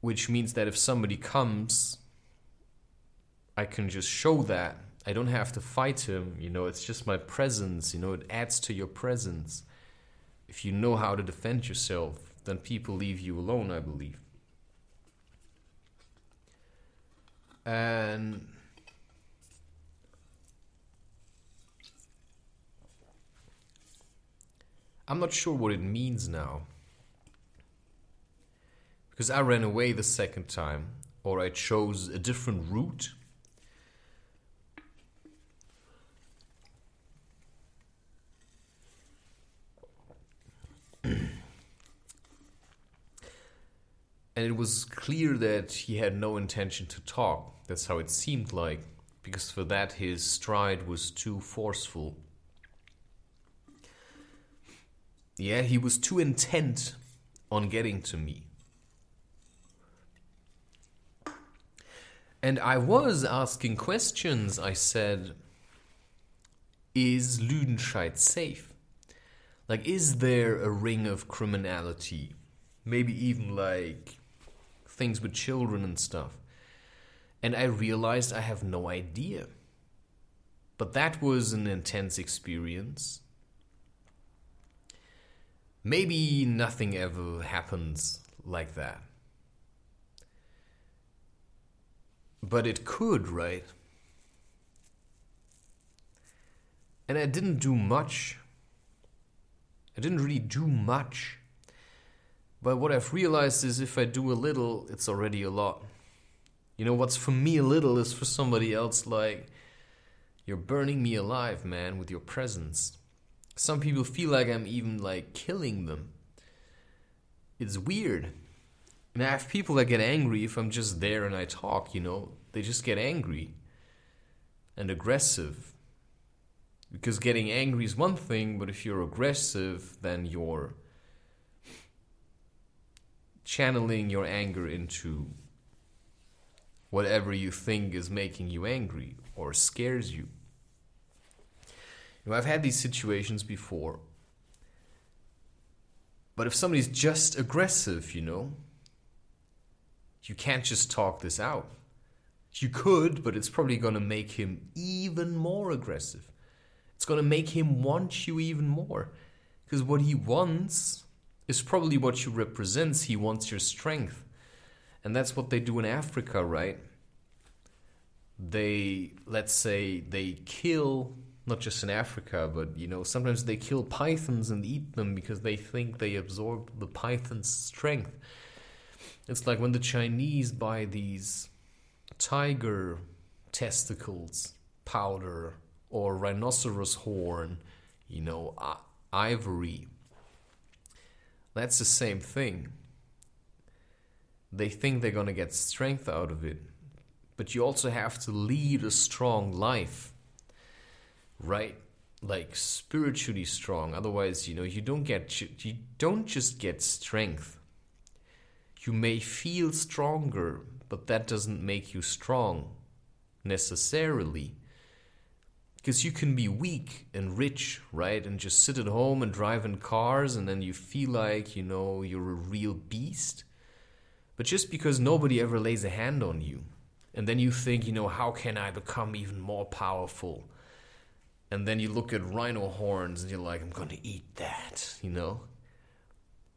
Which means that if somebody comes, I can just show that. I don't have to fight him, you know, it's just my presence, you know, it adds to your presence. If you know how to defend yourself, then people leave you alone, I believe. And I'm not sure what it means now. Because I ran away the second time, or I chose a different route. [CLEARS THROAT] and it was clear that he had no intention to talk. That's how it seemed like, because for that his stride was too forceful. Yeah, he was too intent on getting to me. And I was asking questions. I said, Is Lüdenscheid safe? Like, is there a ring of criminality? Maybe even like things with children and stuff. And I realized I have no idea. But that was an intense experience. Maybe nothing ever happens like that. But it could, right? And I didn't do much. I didn't really do much. But what I've realized is if I do a little, it's already a lot. You know, what's for me a little is for somebody else like, you're burning me alive, man, with your presence. Some people feel like I'm even like killing them. It's weird. And I have people that get angry if I'm just there and I talk, you know. They just get angry and aggressive. Because getting angry is one thing, but if you're aggressive, then you're channeling your anger into whatever you think is making you angry or scares you. You know, I've had these situations before. But if somebody's just aggressive, you know, you can't just talk this out. You could, but it's probably going to make him even more aggressive. It's going to make him want you even more. Because what he wants is probably what you represents. He wants your strength. And that's what they do in Africa, right? They, let's say, they kill not just in Africa, but you know, sometimes they kill pythons and eat them because they think they absorb the python's strength. It's like when the Chinese buy these tiger testicles powder or rhinoceros horn, you know, ivory. That's the same thing. They think they're going to get strength out of it, but you also have to lead a strong life right? Like spiritually strong. Otherwise you know you don't get you don't just get strength. You may feel stronger but that doesn't make you strong necessarily. Because you can be weak and rich right? And just sit at home and drive in cars and then you feel like you know you're a real beast. But just because nobody ever lays a hand on you and then you think you know how can i become even more powerful and then you look at rhino horns and you're like, I'm gonna eat that, you know?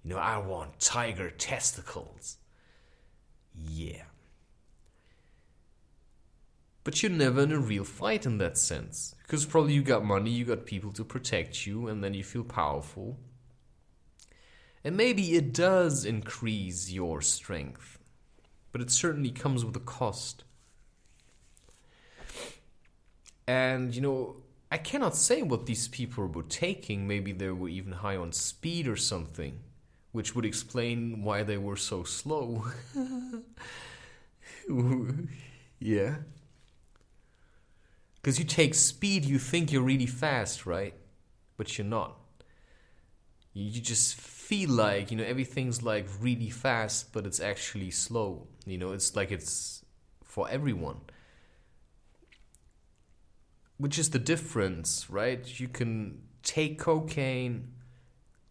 You know, I want tiger testicles. Yeah. But you're never in a real fight in that sense. Because probably you got money, you got people to protect you, and then you feel powerful. And maybe it does increase your strength, but it certainly comes with a cost. And, you know, I cannot say what these people were taking. Maybe they were even high on speed or something, which would explain why they were so slow. [LAUGHS] yeah. Because you take speed, you think you're really fast, right? But you're not. You just feel like, you know, everything's like really fast, but it's actually slow. You know, it's like it's for everyone which is the difference, right? You can take cocaine,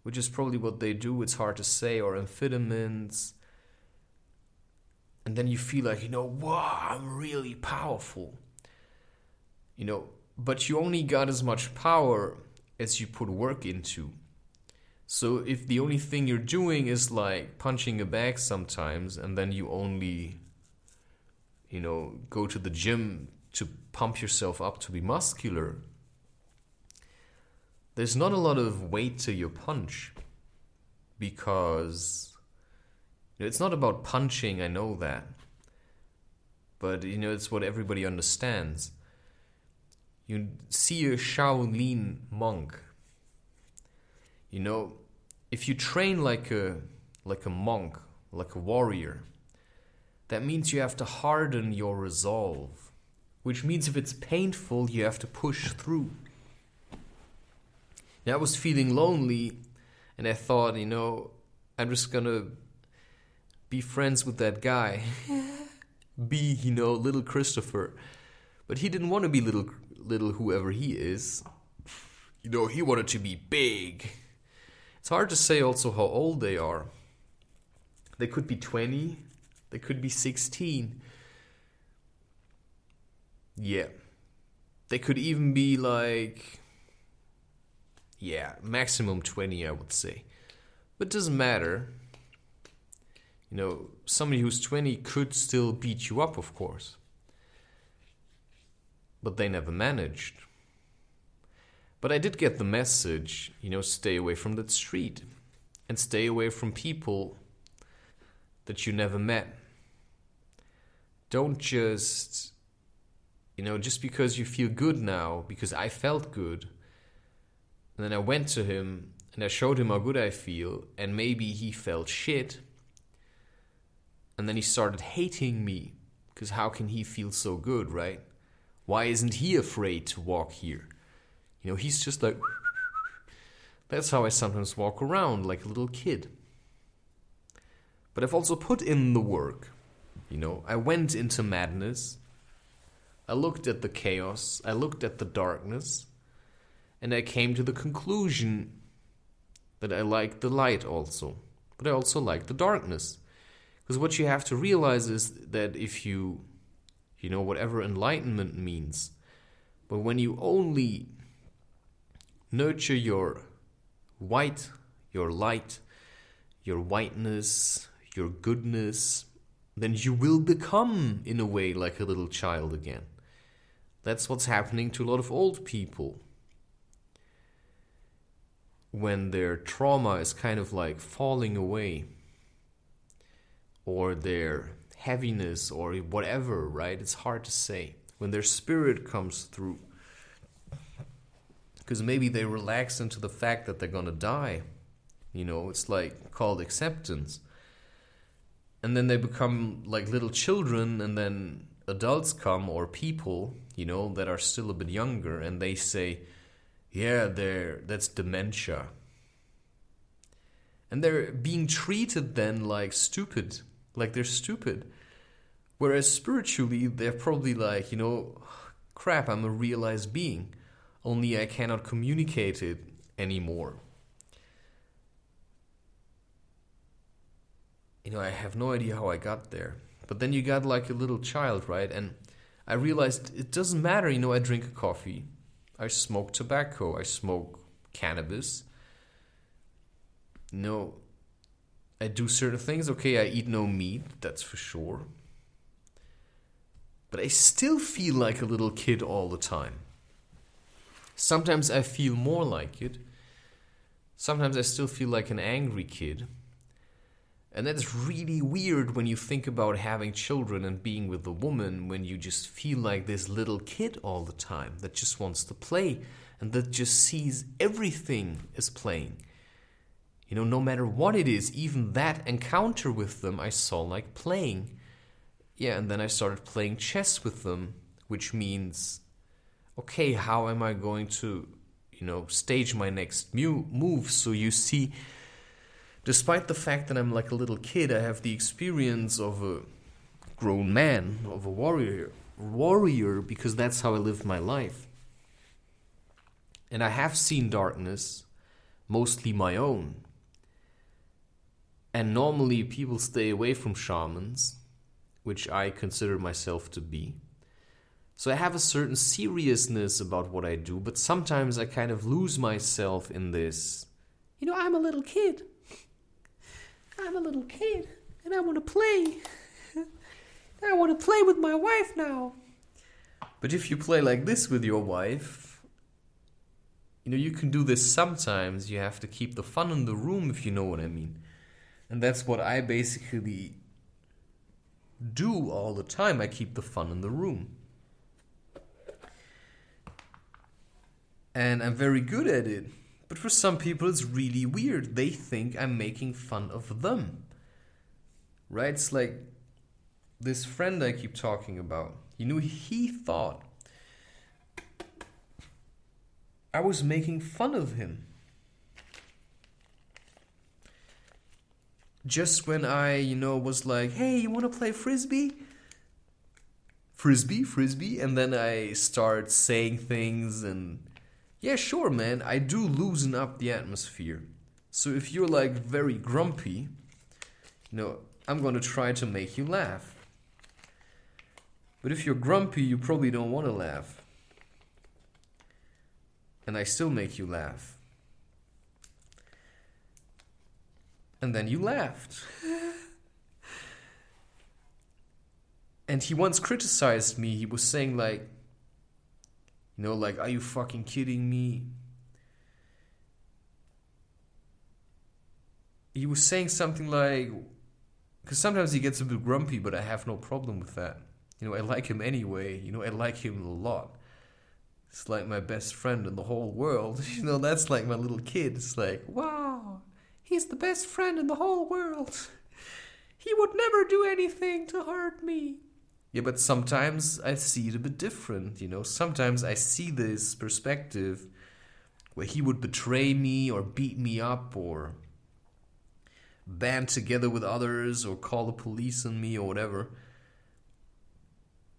which is probably what they do, it's hard to say, or amphetamines. And then you feel like, you know, wow, I'm really powerful. You know, but you only got as much power as you put work into. So if the only thing you're doing is like punching a bag sometimes and then you only you know go to the gym pump yourself up to be muscular there's not a lot of weight to your punch because you know, it's not about punching, I know that. But you know it's what everybody understands. You see a Shaolin monk you know, if you train like a like a monk, like a warrior, that means you have to harden your resolve, which means if it's painful, you have to push through. I was feeling lonely, and I thought, you know, I'm just gonna be friends with that guy. [LAUGHS] be, you know, little Christopher. But he didn't want to be little little whoever he is. You know, he wanted to be big it's hard to say also how old they are. They could be 20, they could be 16. Yeah. They could even be like, yeah, maximum 20, I would say. But it doesn't matter. You know, somebody who's 20 could still beat you up, of course. But they never managed. But I did get the message, you know, stay away from that street and stay away from people that you never met. Don't just, you know, just because you feel good now, because I felt good. And then I went to him and I showed him how good I feel, and maybe he felt shit. And then he started hating me, because how can he feel so good, right? Why isn't he afraid to walk here? You know, he's just like. [LAUGHS] That's how I sometimes walk around like a little kid. But I've also put in the work. You know, I went into madness. I looked at the chaos. I looked at the darkness. And I came to the conclusion that I like the light also. But I also like the darkness. Because what you have to realize is that if you, you know, whatever enlightenment means, but when you only nurture your white, your light, your whiteness, your goodness, then you will become, in a way, like a little child again. That's what's happening to a lot of old people. When their trauma is kind of like falling away, or their heaviness, or whatever, right? It's hard to say. When their spirit comes through because maybe they relax into the fact that they're gonna die. You know, it's like called acceptance. And then they become like little children, and then adults come or people, you know, that are still a bit younger, and they say, "Yeah, they're that's dementia." And they're being treated then like stupid, like they're stupid. Whereas spiritually, they're probably like, you know, crap, I'm a realized being only I cannot communicate it anymore. You know, I have no idea how I got there. But then you got like a little child, right? And I realized it doesn't matter, you know, I drink a coffee, I smoke tobacco, I smoke cannabis. No, I do certain things. Okay, I eat no meat, that's for sure. But I still feel like a little kid all the time. Sometimes I feel more like it. Sometimes I still feel like an angry kid. And that's really weird when you think about having children and being with a woman when you just feel like this little kid all the time that just wants to play and that just sees everything as playing. You know, no matter what it is, even that encounter with them I saw like playing. Yeah, and then I started playing chess with them, which means okay, how am I going to, you know, stage my next move? So you see, despite the fact that I'm like a little kid, I have the experience of a grown man, of a warrior, warrior, because that's how I live my life. And I have seen darkness, mostly my own. And normally people stay away from shamans, which I consider myself to be. So I have a certain seriousness about what I do, but sometimes I kind of lose myself in this. You know, I'm a little kid. I'm a little kid, and I want to play. [LAUGHS] I want to play with my wife now. But if you play like this with your wife, you know, you can do this sometimes. You have to keep the fun in the room, if you know what I mean. And that's what I basically do all the time. I keep the fun in the room. And I'm very good at it. But for some people, it's really weird. They think I'm making fun of them. Right? It's like this friend I keep talking about. You know, he thought I was making fun of him. Just when I, you know, was like, hey, you want to play frisbee? Frisbee, frisbee. And then I start saying things and, yeah, sure, man, I do loosen up the atmosphere. So if you're like very grumpy, you know, I'm going to try to make you laugh. But if you're grumpy, you probably don't want to laugh. And I still make you laugh. And then you laughed. [LAUGHS] and he once criticized me. He was saying, like, you know, like, are you fucking kidding me? He was saying something like, because sometimes he gets a bit grumpy, but I have no problem with that. You know, I like him anyway. You know, I like him a lot. It's like my best friend in the whole world. [LAUGHS] You know, that's like my little kid. It's like, wow, he's the best friend in the whole world. [LAUGHS] He would never do anything to hurt me. Yeah, but sometimes I see it a bit different, you know. Sometimes I see this perspective where he would betray me or beat me up or band together with others or call the police on me or whatever.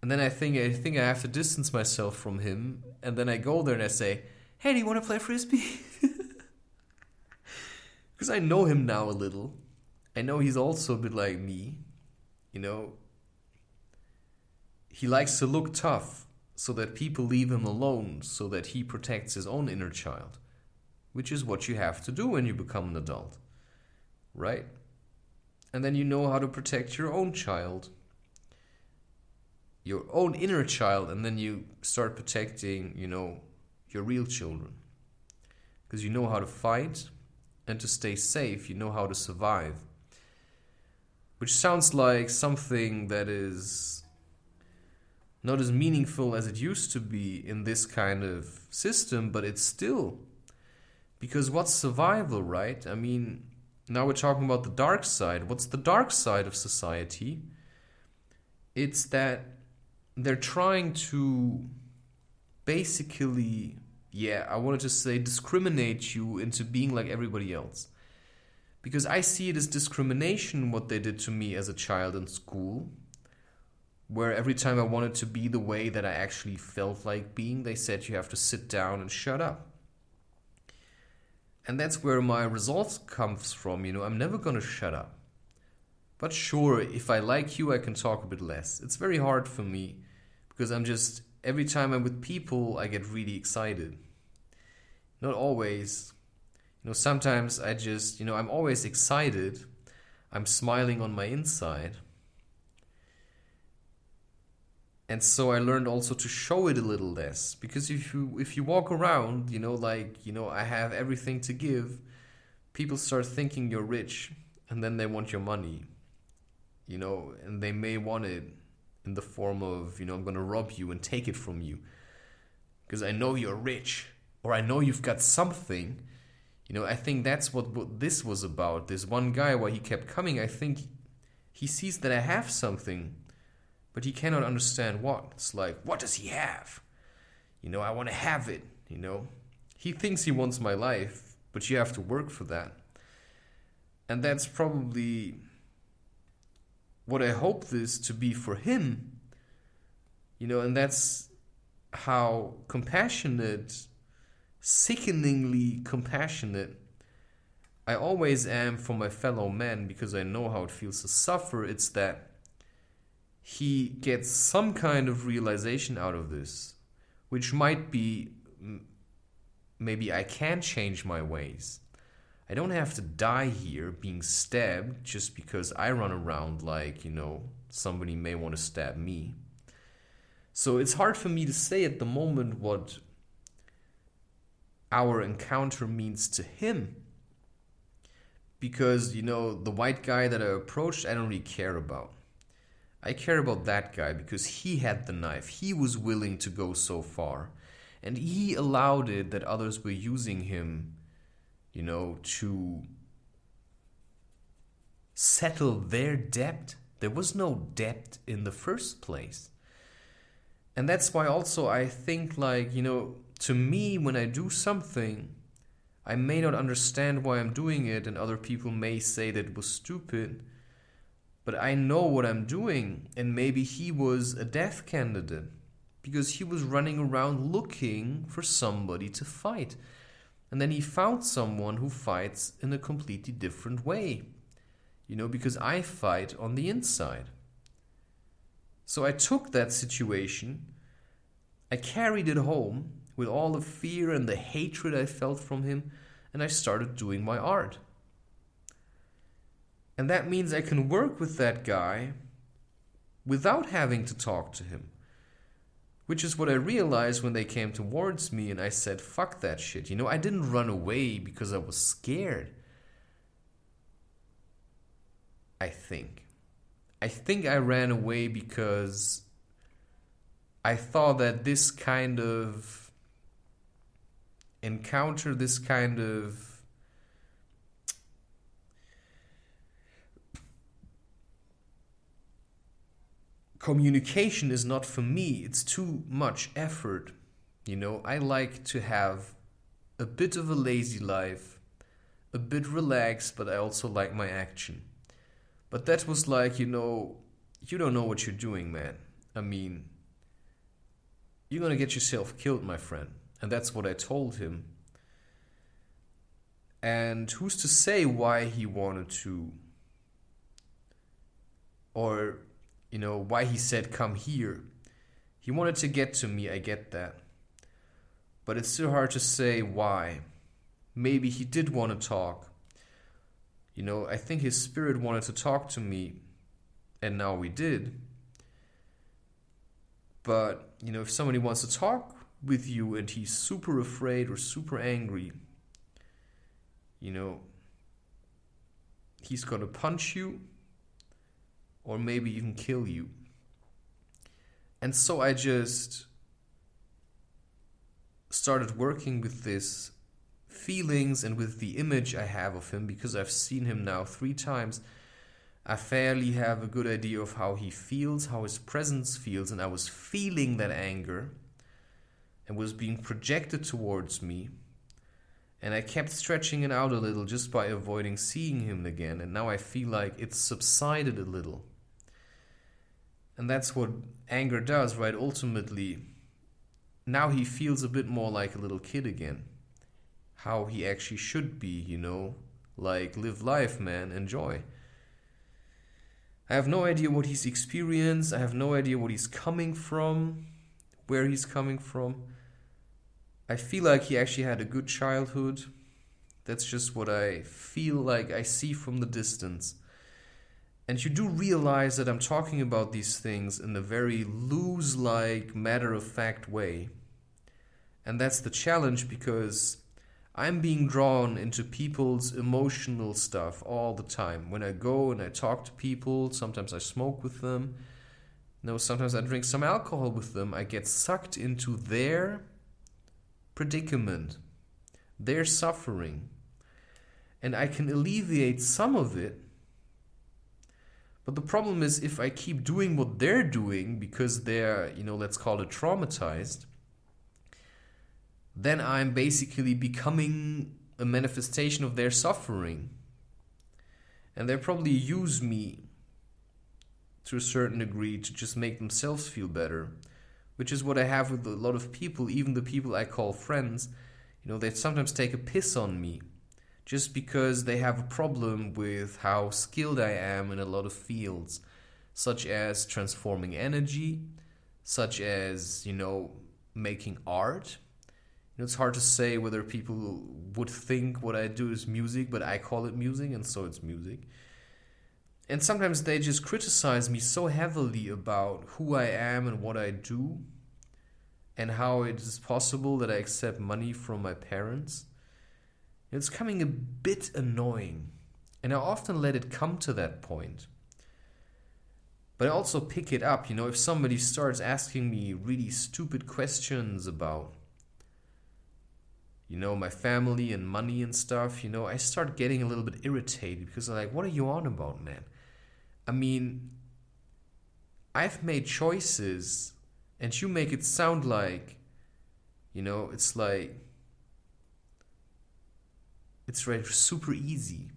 And then I think I think I have to distance myself from him. And then I go there and I say, "Hey, do you want to play frisbee?" [LAUGHS] Because I know him now a little. I know he's also a bit like me. You know, he likes to look tough so that people leave him alone, so that he protects his own inner child, which is what you have to do when you become an adult, right? And then you know how to protect your own child your own inner child and then you start protecting you know your real children because you know how to fight and to stay safe you know how to survive which sounds like something that is not as meaningful as it used to be in this kind of system but it's still because what's survival right? I mean now we're talking about the dark side. What's the dark side of society? It's that they're trying to basically yeah i wanted to say discriminate you into being like everybody else. Because i see it as discrimination what they did to me as a child in school where every time i wanted to be the way that i actually felt like being they said you have to sit down and shut up and that's where my results comes from you know i'm never to shut up but sure, if I like you, I can talk a bit less. It's very hard for me because I'm just every time I'm with people, I get really excited. Not always. You know, sometimes I just, you know, I'm always excited. I'm smiling on my inside. And so I learned also to show it a little less because if you if you walk around, you know, like, you know, I have everything to give, people start thinking you're rich and then they want your money. You know, and they may want it in the form of, you know, I'm going to rob you and take it from you because I know you're rich or I know you've got something. You know, I think that's what, what this was about. This one guy, why he kept coming, I think he sees that I have something, but he cannot understand what. It's like, what does he have? You know, I want to have it, you know. He thinks he wants my life, but you have to work for that. And that's probably what I hope this to be for him, you know, and that's how compassionate sickeningly compassionate. I always am for my fellow men because I know how it feels to suffer. It's that he gets some kind of realization out of this, which might be maybe I can change my ways. I don't have to die here being stabbed just because I run around like, you know, somebody may want to stab me. So it's hard for me to say at the moment what our encounter means to him. Because, you know, the white guy that I approached, I don't really care about. I care about that guy because he had the knife. He was willing to go so far. And he allowed it that others were using him you know, to settle their debt. There was no debt in the first place. And that's why also I think, like, you know, to me, when I do something, I may not understand why I'm doing it, and other people may say that it was stupid, but I know what I'm doing. And maybe he was a death candidate because he was running around looking for somebody to fight. And then he found someone who fights in a completely different way. You know, because I fight on the inside. So I took that situation, I carried it home with all the fear and the hatred I felt from him, and I started doing my art. And that means I can work with that guy without having to talk to him. Which is what I realized when they came towards me and I said, fuck that shit. You know, I didn't run away because I was scared. I think. I think I ran away because I thought that this kind of encounter, this kind of communication is not for me. It's too much effort. You know, I like to have a bit of a lazy life, a bit relaxed, but I also like my action. But that was like, you know, you don't know what you're doing, man. I mean, you're gonna get yourself killed, my friend. And that's what I told him. And who's to say why he wanted to, or you know, why he said, come here. He wanted to get to me, I get that. But it's still hard to say why. Maybe he did want to talk. You know, I think his spirit wanted to talk to me, and now we did. But, you know, if somebody wants to talk with you and he's super afraid or super angry, you know, he's to punch you or maybe even kill you. And so I just started working with this feelings and with the image I have of him because I've seen him now three times. I fairly have a good idea of how he feels, how his presence feels, and I was feeling that anger and was being projected towards me. And I kept stretching it out a little just by avoiding seeing him again, and now I feel like it's subsided a little. And that's what anger does, right? Ultimately, now he feels a bit more like a little kid again. How he actually should be, you know? Like, live life, man, enjoy. I have no idea what he's experienced. I have no idea what he's coming from, where he's coming from. I feel like he actually had a good childhood. That's just what I feel like I see from the distance. And you do realize that I'm talking about these things in a very loose like, matter of fact way. And that's the challenge because I'm being drawn into people's emotional stuff all the time. When I go and I talk to people, sometimes I smoke with them. No, sometimes I drink some alcohol with them. I get sucked into their predicament, their suffering. And I can alleviate some of it but the problem is if I keep doing what they're doing because they're, you know, let's call it traumatized, then I'm basically becoming a manifestation of their suffering. And they probably use me to a certain degree to just make themselves feel better, which is what I have with a lot of people, even the people I call friends. You know, they sometimes take a piss on me just because they have a problem with how skilled I am in a lot of fields, such as transforming energy, such as, you know, making art. You know, it's hard to say whether people would think what I do is music, but I call it music, and so it's music. And sometimes they just criticize me so heavily about who I am and what I do, and how it is possible that I accept money from my parents it's coming a bit annoying, and I often let it come to that point. But I also pick it up, you know, if somebody starts asking me really stupid questions about, you know, my family and money and stuff, you know, I start getting a little bit irritated because I'm like, what are you on about, man? I mean, I've made choices, and you make it sound like, you know, it's like it's right, super easy.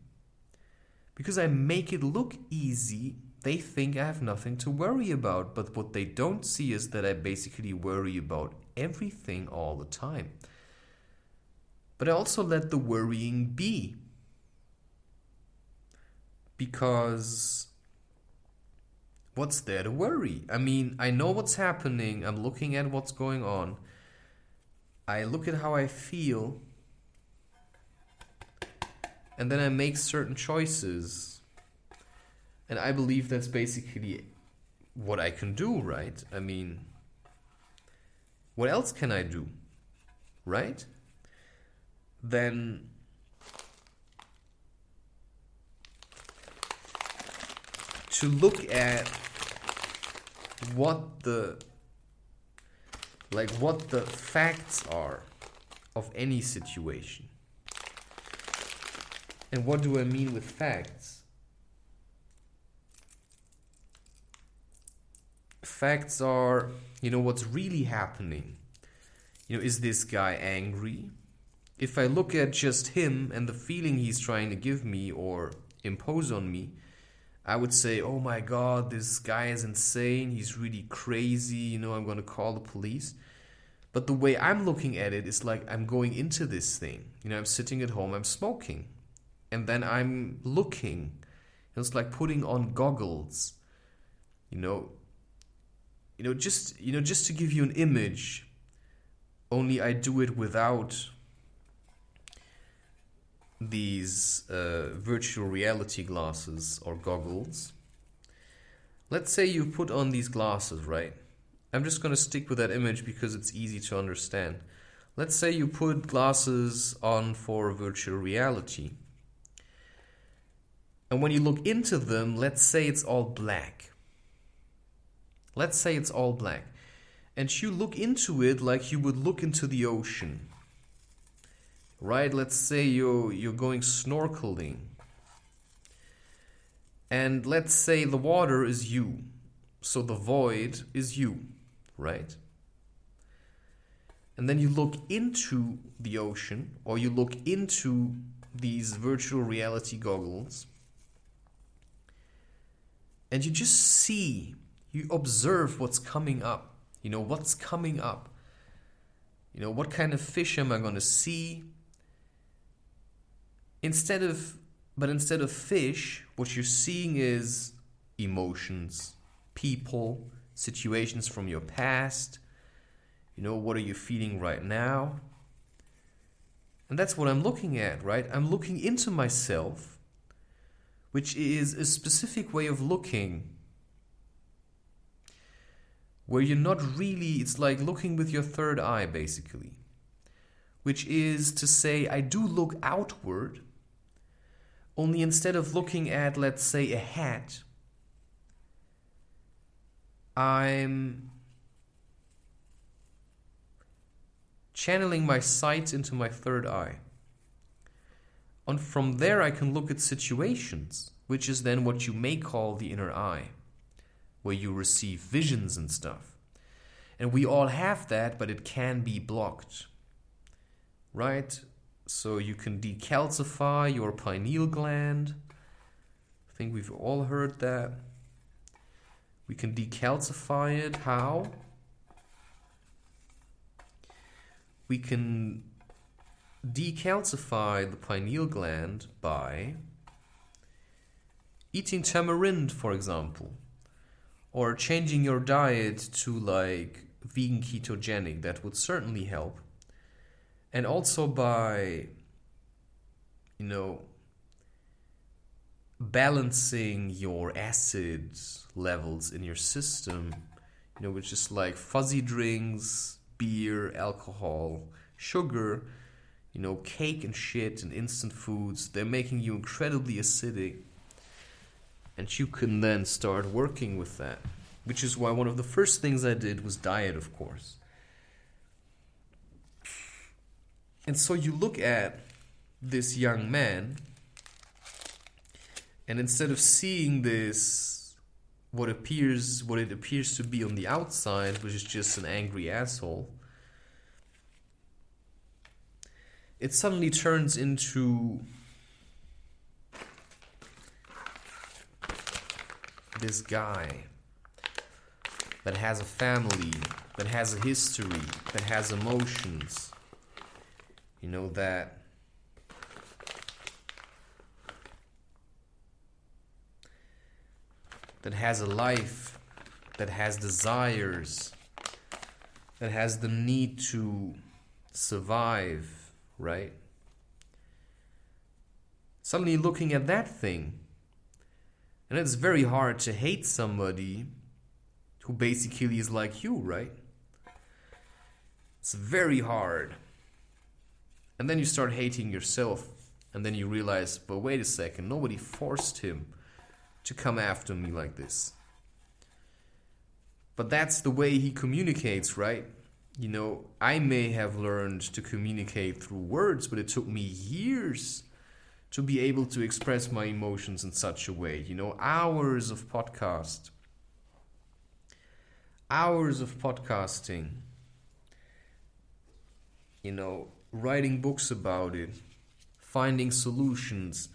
Because I make it look easy, they think I have nothing to worry about. But what they don't see is that I basically worry about everything all the time. But I also let the worrying be. Because what's there to worry? I mean, I know what's happening, I'm looking at what's going on. I look at how I feel, and then I make certain choices. And I believe that's basically what I can do, right? I mean, what else can I do? Right? Then to look at what the like what the facts are of any situation and what do I mean with facts? Facts are, you know, what's really happening. You know, is this guy angry? If I look at just him and the feeling he's trying to give me or impose on me, I would say, oh my god, this guy is insane. He's really crazy. You know, I'm going to call the police. But the way I'm looking at it is like I'm going into this thing. You know, I'm sitting at home, I'm smoking and then I'm looking. It's like putting on goggles. You know, you know, just you know, just to give you an image. Only I do it without these uh, virtual reality glasses or goggles. Let's say you put on these glasses, right? I'm just going to stick with that image because it's easy to understand. Let's say you put glasses on for virtual reality. And when you look into them, let's say it's all black. Let's say it's all black. And you look into it like you would look into the ocean. Right? Let's say you're, you're going snorkeling. And let's say the water is you. So the void is you, right? And then you look into the ocean or you look into these virtual reality goggles and you just see, you observe what's coming up. You know, what's coming up. You know, what kind of fish am I going to see? Instead of, but instead of fish, what you're seeing is emotions, people, situations from your past. You know, what are you feeling right now? And that's what I'm looking at, right? I'm looking into myself which is a specific way of looking where you're not really, it's like looking with your third eye basically, which is to say, I do look outward, only instead of looking at, let's say, a hat, I'm channeling my sight into my third eye. And from there, I can look at situations, which is then what you may call the inner eye, where you receive visions and stuff. And we all have that, but it can be blocked. Right? So you can decalcify your pineal gland. I think we've all heard that. We can decalcify it. How? We can decalcify the pineal gland by eating tamarind, for example, or changing your diet to like vegan ketogenic. That would certainly help. And also by, you know, balancing your acid levels in your system, you know, which is like fuzzy drinks, beer, alcohol, sugar, you know, cake and shit and instant foods, they're making you incredibly acidic. And you can then start working with that. Which is why one of the first things I did was diet, of course. And so you look at this young man, and instead of seeing this, what appears, what it appears to be on the outside, which is just an angry asshole, it suddenly turns into this guy that has a family, that has a history, that has emotions, you know, that that has a life, that has desires, that has the need to survive right? Suddenly looking at that thing. And it's very hard to hate somebody who basically is like you, right? It's very hard. And then you start hating yourself, and then you realize, but wait a second, nobody forced him to come after me like this. But that's the way he communicates, right? You know, I may have learned to communicate through words, but it took me years to be able to express my emotions in such a way. You know, hours of podcast, hours of podcasting, you know, writing books about it, finding solutions.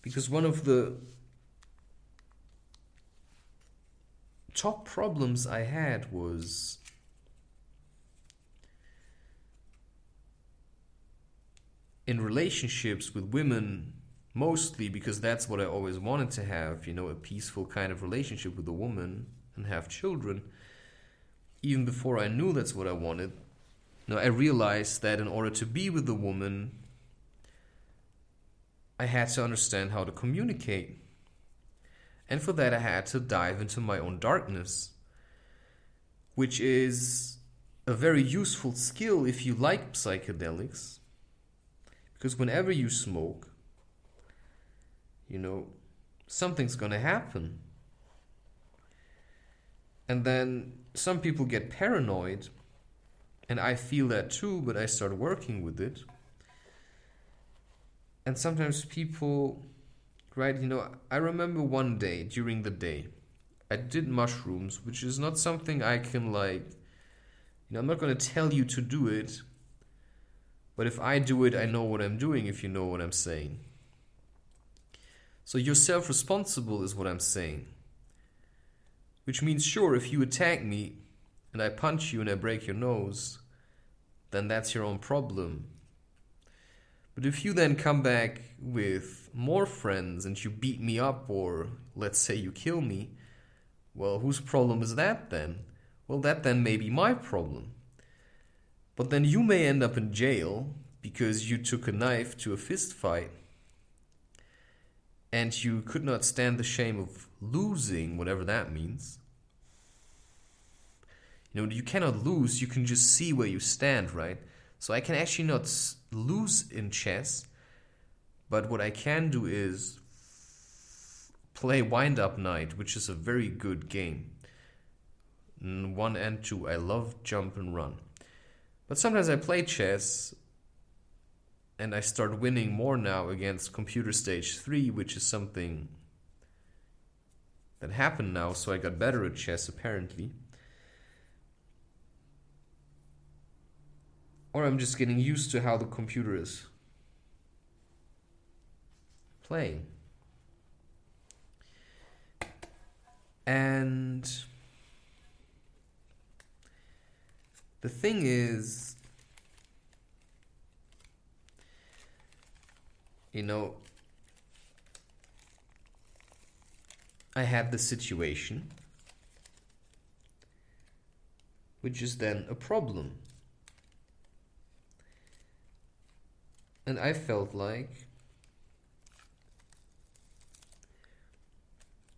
Because one of the top problems I had was in relationships with women mostly because that's what I always wanted to have, you know, a peaceful kind of relationship with a woman and have children. Even before I knew that's what I wanted, you know, I realized that in order to be with a woman, I had to understand how to communicate. And for that, I had to dive into my own darkness, which is a very useful skill if you like psychedelics because whenever you smoke, you know, something's going to happen. And then some people get paranoid, and I feel that too, but I start working with it. And sometimes people, right, you know, I remember one day during the day, I did mushrooms, which is not something I can like, you know, I'm not going to tell you to do it but if I do it, I know what I'm doing, if you know what I'm saying. So you're self responsible, is what I'm saying. Which means, sure, if you attack me and I punch you and I break your nose, then that's your own problem. But if you then come back with more friends and you beat me up, or let's say you kill me, well, whose problem is that then? Well, that then may be my problem. But then you may end up in jail because you took a knife to a fist fight and you could not stand the shame of losing, whatever that means. You know, you cannot lose, you can just see where you stand, right? So I can actually not lose in chess, but what I can do is play Wind Up Knight, which is a very good game. One and two, I love jump and run. But sometimes I play chess and I start winning more now against computer stage 3, which is something that happened now, so I got better at chess apparently. Or I'm just getting used to how the computer is playing. And the thing is, you know, I had the situation, which is then a problem. And I felt like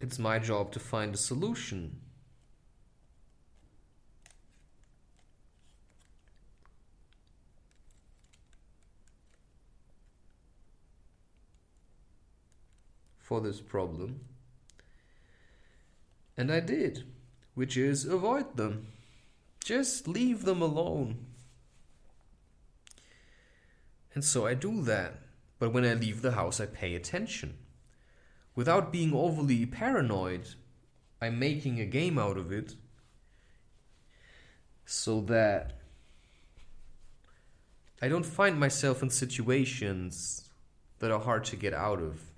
it's my job to find a solution. For this problem. And I did, which is avoid them. Just leave them alone. And so I do that. But when I leave the house, I pay attention. Without being overly paranoid, I'm making a game out of it so that I don't find myself in situations that are hard to get out of.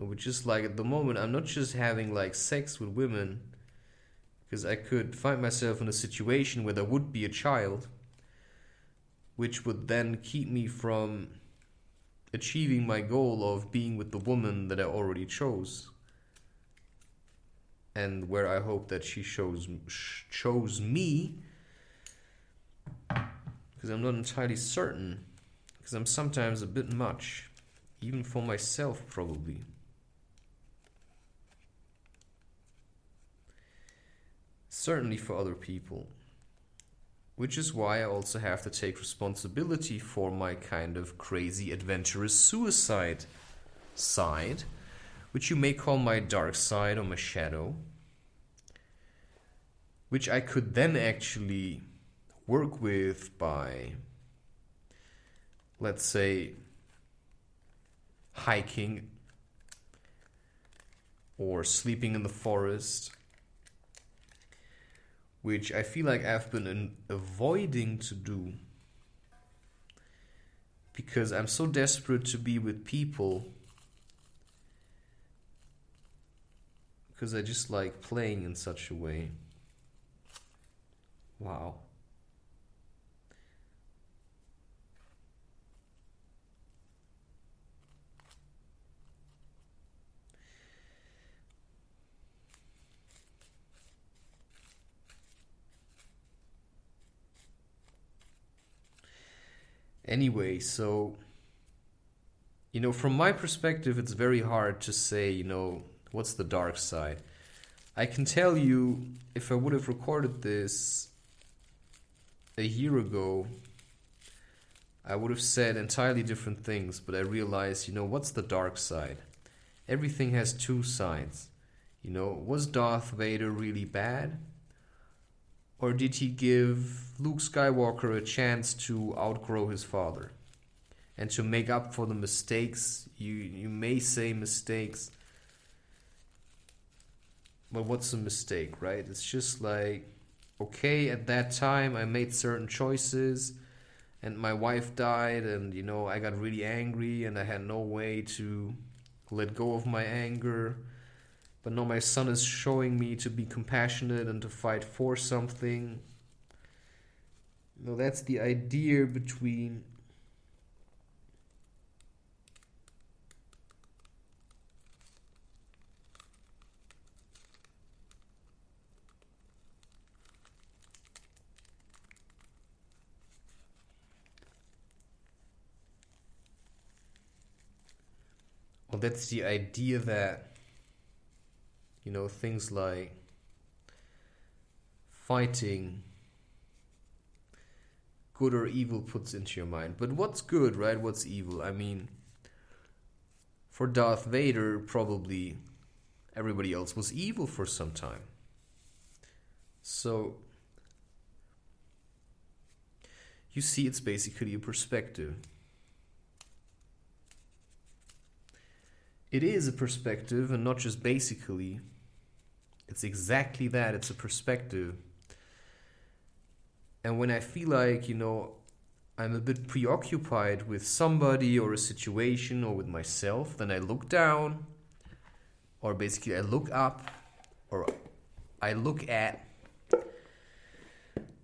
Which is like at the moment, I'm not just having like sex with women, because I could find myself in a situation where there would be a child, which would then keep me from achieving my goal of being with the woman that I already chose. And where I hope that she shows chose me, because I'm not entirely certain, because I'm sometimes a bit much, even for myself, probably. Certainly for other people. Which is why I also have to take responsibility for my kind of crazy adventurous suicide side, which you may call my dark side or my shadow, which I could then actually work with by, let's say, hiking or sleeping in the forest which I feel like I've been avoiding to do because I'm so desperate to be with people because I just like playing in such a way. Wow. Anyway, so you know, from my perspective, it's very hard to say, you know, what's the dark side. I can tell you, if I would have recorded this a year ago, I would have said entirely different things, but I realized, you know, what's the dark side? Everything has two sides. You know, was Darth Vader really bad? Or did he give Luke Skywalker a chance to outgrow his father? And to make up for the mistakes, you, you may say mistakes, but what's a mistake, right? It's just like, okay, at that time I made certain choices and my wife died and you know i got really angry and i had no way to let go of my anger but now my son is showing me to be compassionate and to fight for something. No, that's the idea between Well, that's the idea that you know, things like fighting good or evil puts into your mind. But what's good, right? What's evil? I mean, for Darth Vader, probably everybody else was evil for some time. So, you see, it's basically a perspective. It is a perspective, and not just basically. It's exactly that. It's a perspective. And when I feel like, you know, I'm a bit preoccupied with somebody or a situation or with myself, then I look down, or basically I look up, or I look at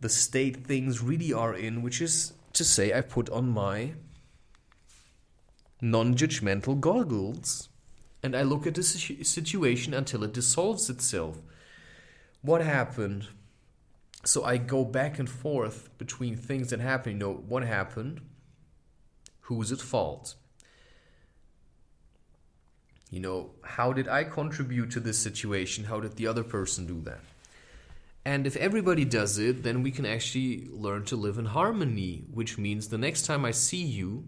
the state things really are in, which is to say, I put on my non judgmental goggles and I look at the situation until it dissolves itself. What happened? So I go back and forth between things that happen. You know, what happened? Who's at fault? You know, how did I contribute to this situation? How did the other person do that? And if everybody does it, then we can actually learn to live in harmony, which means the next time I see you,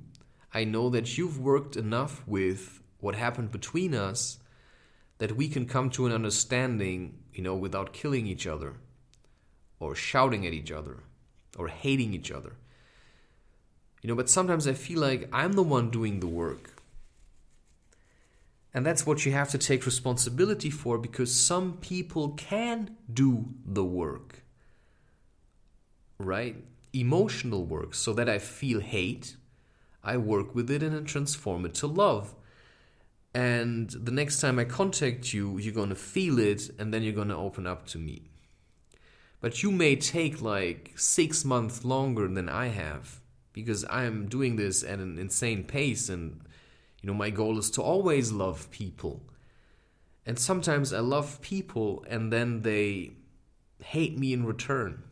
I know that you've worked enough with what happened between us that we can come to an understanding, you know, without killing each other or shouting at each other or hating each other. You know, but sometimes I feel like I'm the one doing the work. And that's what you have to take responsibility for because some people can do the work. Right? Emotional work. So that I feel hate, I work with it and I transform it to love. And the next time I contact you, you're going to feel it and then you're going to open up to me. But you may take like six months longer than I have because I'm doing this at an insane pace and you know my goal is to always love people. And sometimes I love people and then they hate me in return.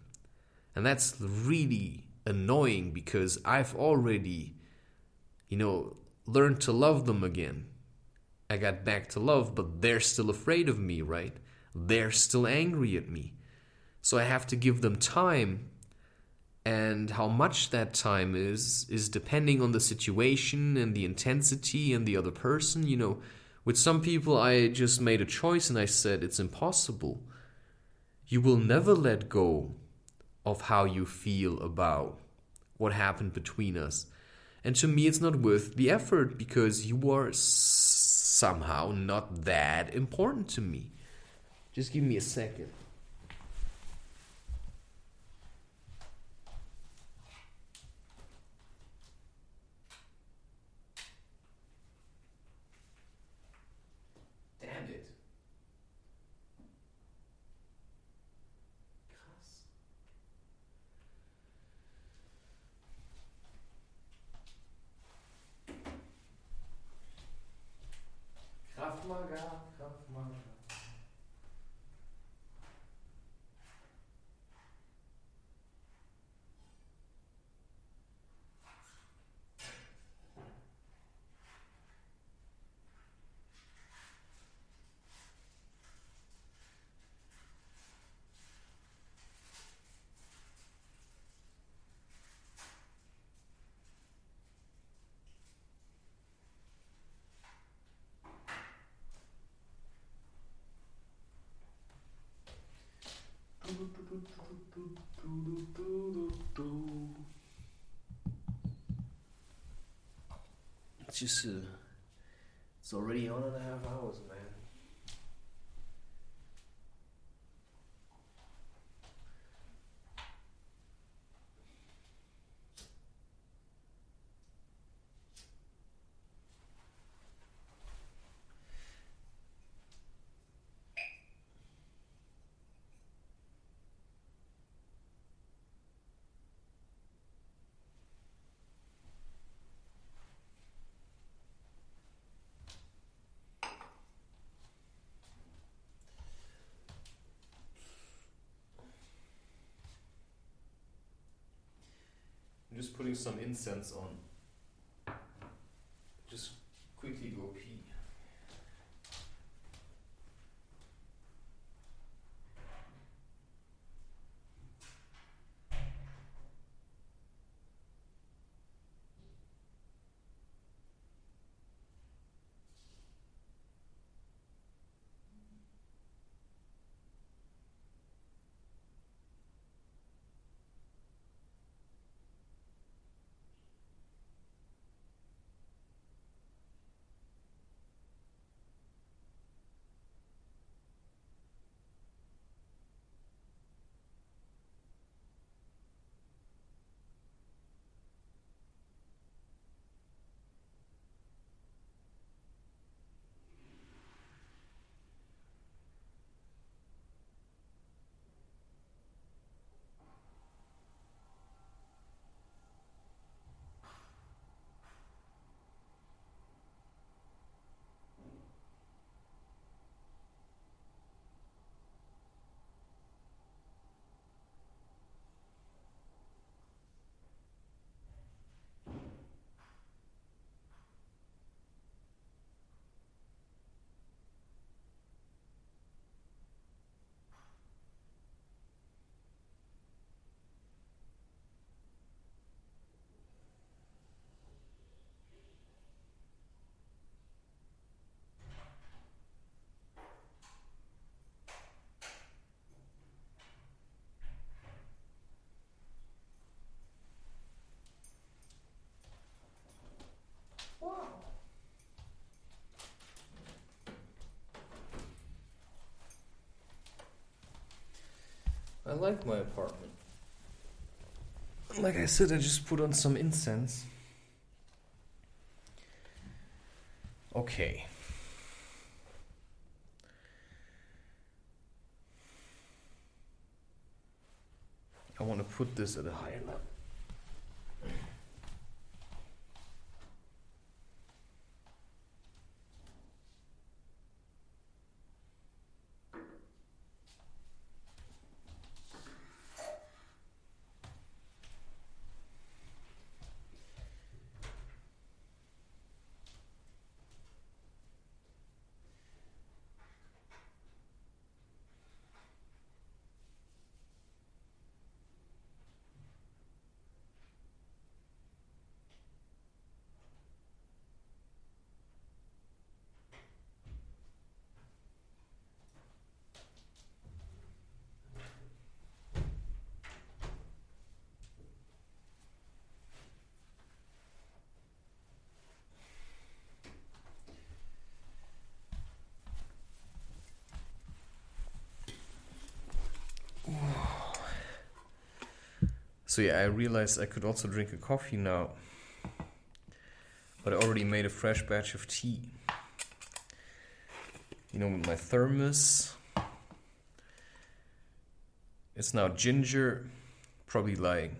And that's really annoying because I've already you know learned to love them again. I got back to love, but they're still afraid of me, right? They're still angry at me. So I have to give them time. And how much that time is, is depending on the situation and the intensity and the other person. You know, with some people, I just made a choice and I said, it's impossible. You will never let go of how you feel about what happened between us. And to me, it's not worth the effort because you are somehow not that important to me. Just give me a second. Yeah. It's just, uh, it's already on and a half hours, man. Just putting some incense on. Like my apartment. Like I said, I just put on some incense. Okay. I want to put this at a higher level. So yeah, I realized I could also drink a coffee now. But I already made a fresh batch of tea. You know, with my thermos. It's now ginger, probably like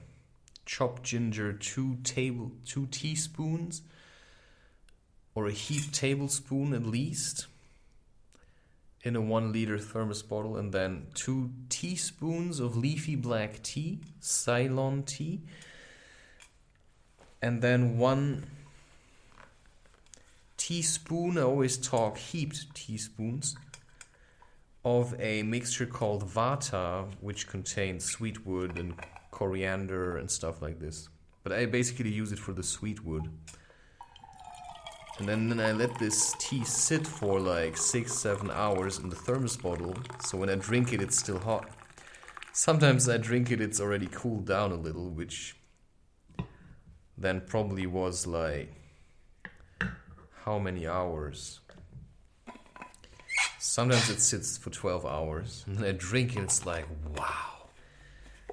chopped ginger, two table, two teaspoons, or a heaped tablespoon at least in a one liter thermos bottle, and then two teaspoons of leafy black tea, Ceylon tea, and then one teaspoon, I always talk heaped teaspoons, of a mixture called Vata, which contains sweet wood and coriander and stuff like this. But I basically use it for the sweet wood. And then, then I let this tea sit for like six, seven hours in the thermos bottle. So when I drink it, it's still hot. Sometimes I drink it, it's already cooled down a little, which then probably was like how many hours? Sometimes it sits for 12 hours. [LAUGHS] And I drink it, it's like, wow.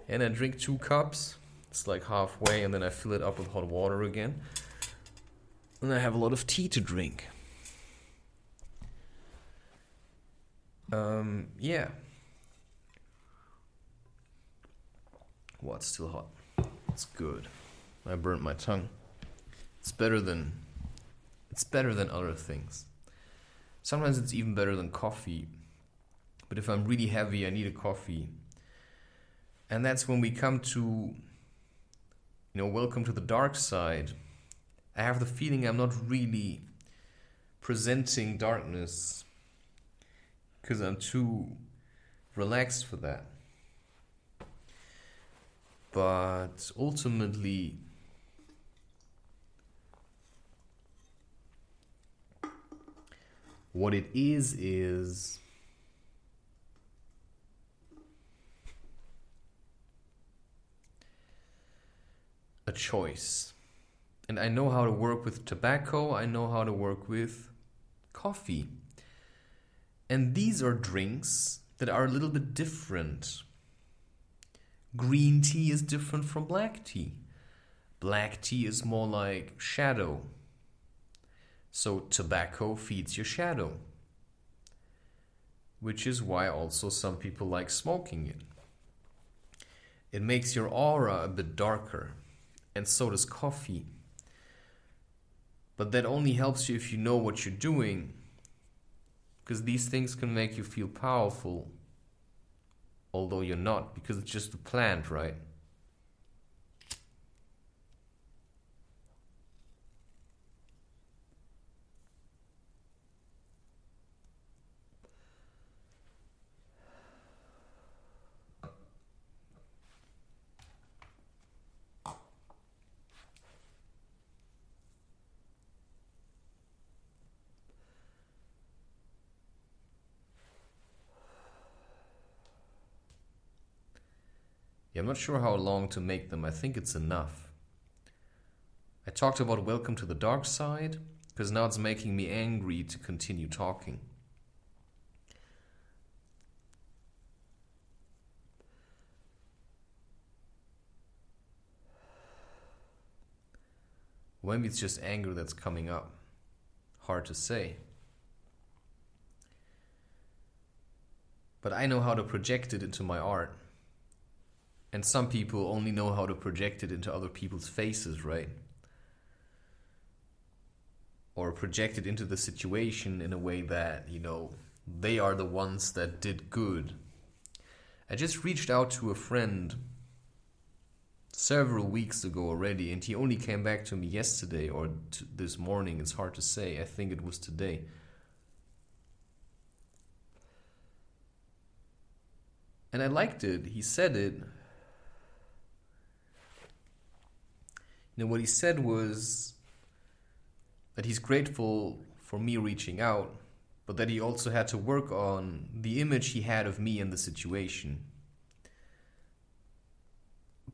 And I drink two cups, it's like halfway, and then I fill it up with hot water again and I have a lot of tea to drink. Um, yeah. What's still hot? It's good. I burnt my tongue. It's better than it's better than other things. Sometimes it's even better than coffee. But if I'm really heavy, I need a coffee. And that's when we come to you know, welcome to the dark side I have the feeling I'm not really presenting darkness because I'm too relaxed for that. But ultimately, what it is is a choice. And I know how to work with tobacco, I know how to work with coffee. And these are drinks that are a little bit different. Green tea is different from black tea. Black tea is more like shadow. So tobacco feeds your shadow. Which is why also some people like smoking it. It makes your aura a bit darker. And so does coffee. But that only helps you if you know what you're doing. Because these things can make you feel powerful, although you're not, because it's just a plant, right? Yeah, I'm not sure how long to make them. I think it's enough. I talked about Welcome to the Dark Side because now it's making me angry to continue talking. Or maybe it's just anger that's coming up. Hard to say. But I know how to project it into my art. And some people only know how to project it into other people's faces, right? Or project it into the situation in a way that, you know, they are the ones that did good. I just reached out to a friend several weeks ago already, and he only came back to me yesterday or this morning. It's hard to say. I think it was today. And I liked it. He said it. Know, what he said was that he's grateful for me reaching out, but that he also had to work on the image he had of me in the situation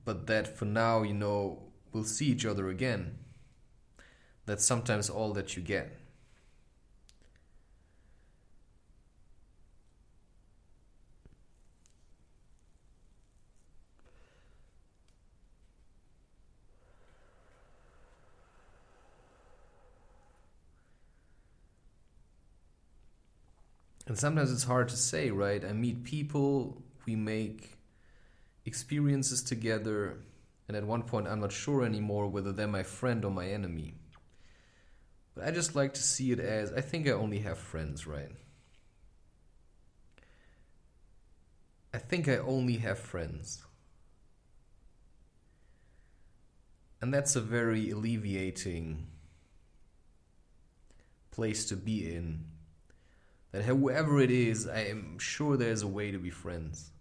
but that for now, you know, we'll see each other again. That's sometimes all that you get. And sometimes it's hard to say, right? I meet people, we make experiences together, and at one point I'm not sure anymore whether they're my friend or my enemy. But I just like to see it as I think I only have friends, right? I think I only have friends. And that's a very alleviating place to be in. That whoever it is, I am sure there's a way to be friends.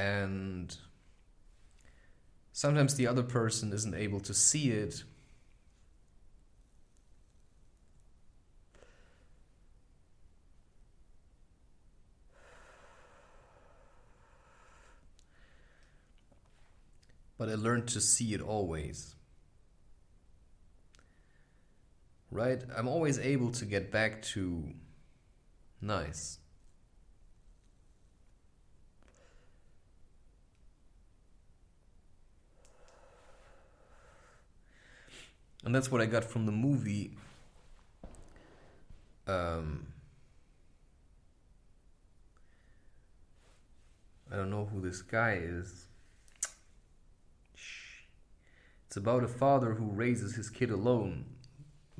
and sometimes the other person isn't able to see it but I learned to see it always. Right? I'm always able to get back to nice. and that's what I got from the movie. Um, I don't know who this guy is. It's about a father who raises his kid alone.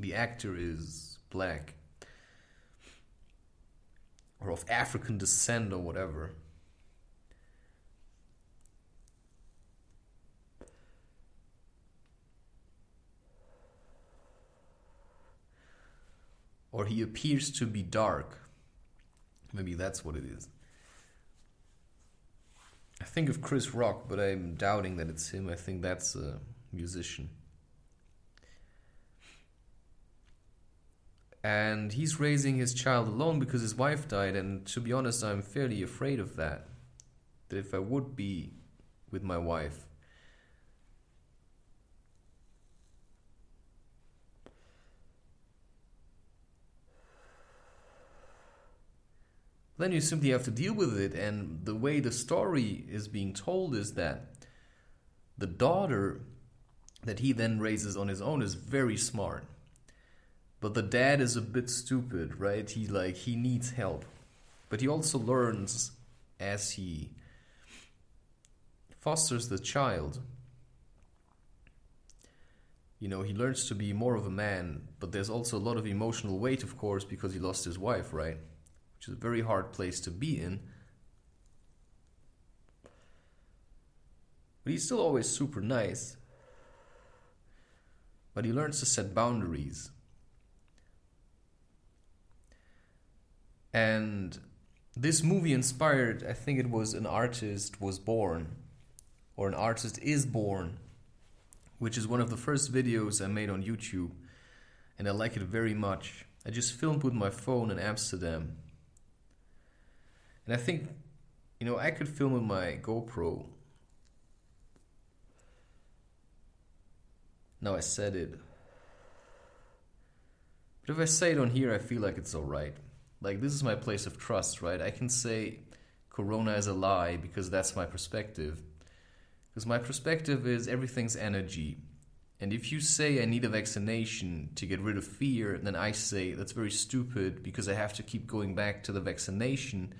The actor is black or of African descent or whatever. or he appears to be dark. Maybe that's what it is. I think of Chris Rock, but I'm doubting that it's him. I think that's a musician. And he's raising his child alone because his wife died, and to be honest, I'm fairly afraid of that. That if I would be with my wife, then you simply have to deal with it. And the way the story is being told is that the daughter that he then raises on his own is very smart. But the dad is a bit stupid, right? He like he needs help. But he also learns as he fosters the child. You know, he learns to be more of a man, but there's also a lot of emotional weight, of course, because he lost his wife, right? which is a very hard place to be in. But he's still always super nice. But he learns to set boundaries. And this movie inspired, I think it was An Artist Was Born, or An Artist Is Born, which is one of the first videos I made on YouTube, and I like it very much. I just filmed with my phone in Amsterdam, and I think, you know, I could film with my GoPro. Now I said it. But if I say it on here, I feel like it's alright. Like, this is my place of trust, right? I can say Corona is a lie because that's my perspective. Because my perspective is everything's energy. And if you say I need a vaccination to get rid of fear, then I say that's very stupid because I have to keep going back to the vaccination,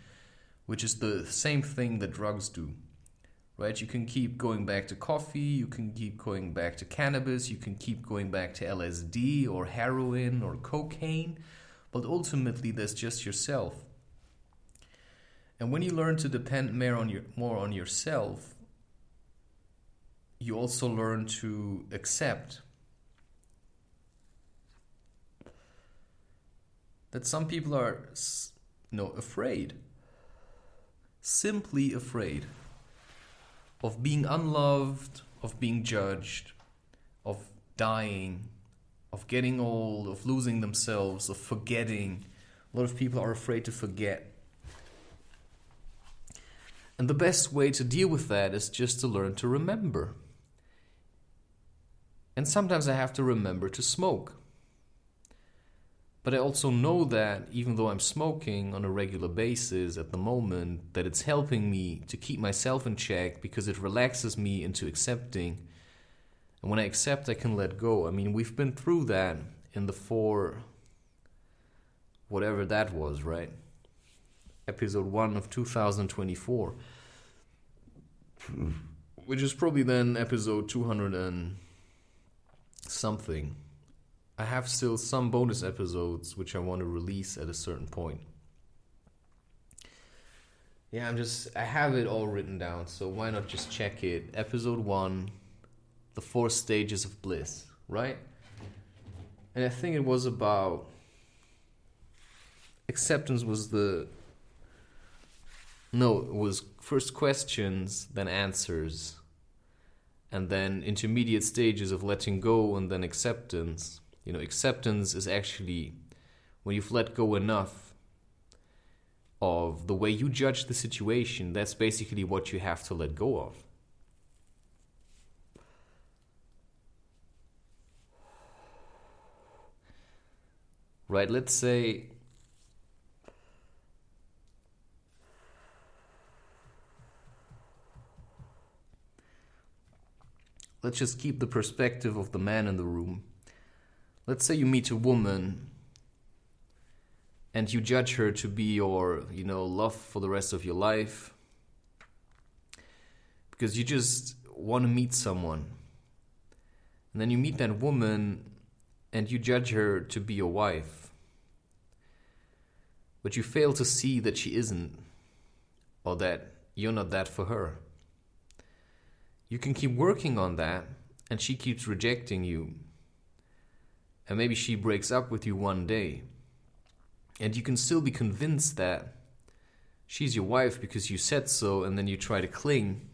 which is the same thing that drugs do. Right? You can keep going back to coffee, you can keep going back to cannabis, you can keep going back to LSD or heroin or cocaine, but ultimately that's just yourself. And when you learn to depend more on your more on yourself, you also learn to accept that some people are you know afraid simply afraid of being unloved of being judged of dying of getting old of losing themselves of forgetting a lot of people are afraid to forget and the best way to deal with that is just to learn to remember and sometimes I have to remember to smoke. But I also know that even though I'm smoking on a regular basis at the moment, that it's helping me to keep myself in check because it relaxes me into accepting. And when I accept, I can let go. I mean, we've been through that in the four, whatever that was, right? Episode 1 of 2024. Which is probably then episode 200 and something. I have still some bonus episodes which I want to release at a certain point. Yeah, I'm just I have it all written down, so why not just check it? Episode 1, The Four Stages of Bliss, right? And I think it was about acceptance was the no, it was first questions, then answers and then intermediate stages of letting go and then acceptance. You know, acceptance is actually when you've let go enough of the way you judge the situation, that's basically what you have to let go of. Right, let's say let's just keep the perspective of the man in the room. Let's say you meet a woman and you judge her to be your, you know, love for the rest of your life because you just want to meet someone. And then you meet that woman and you judge her to be your wife. But you fail to see that she isn't, or that you're not that for her you can keep working on that and she keeps rejecting you. And maybe she breaks up with you one day. And you can still be convinced that she's your wife because you said so and then you try to cling.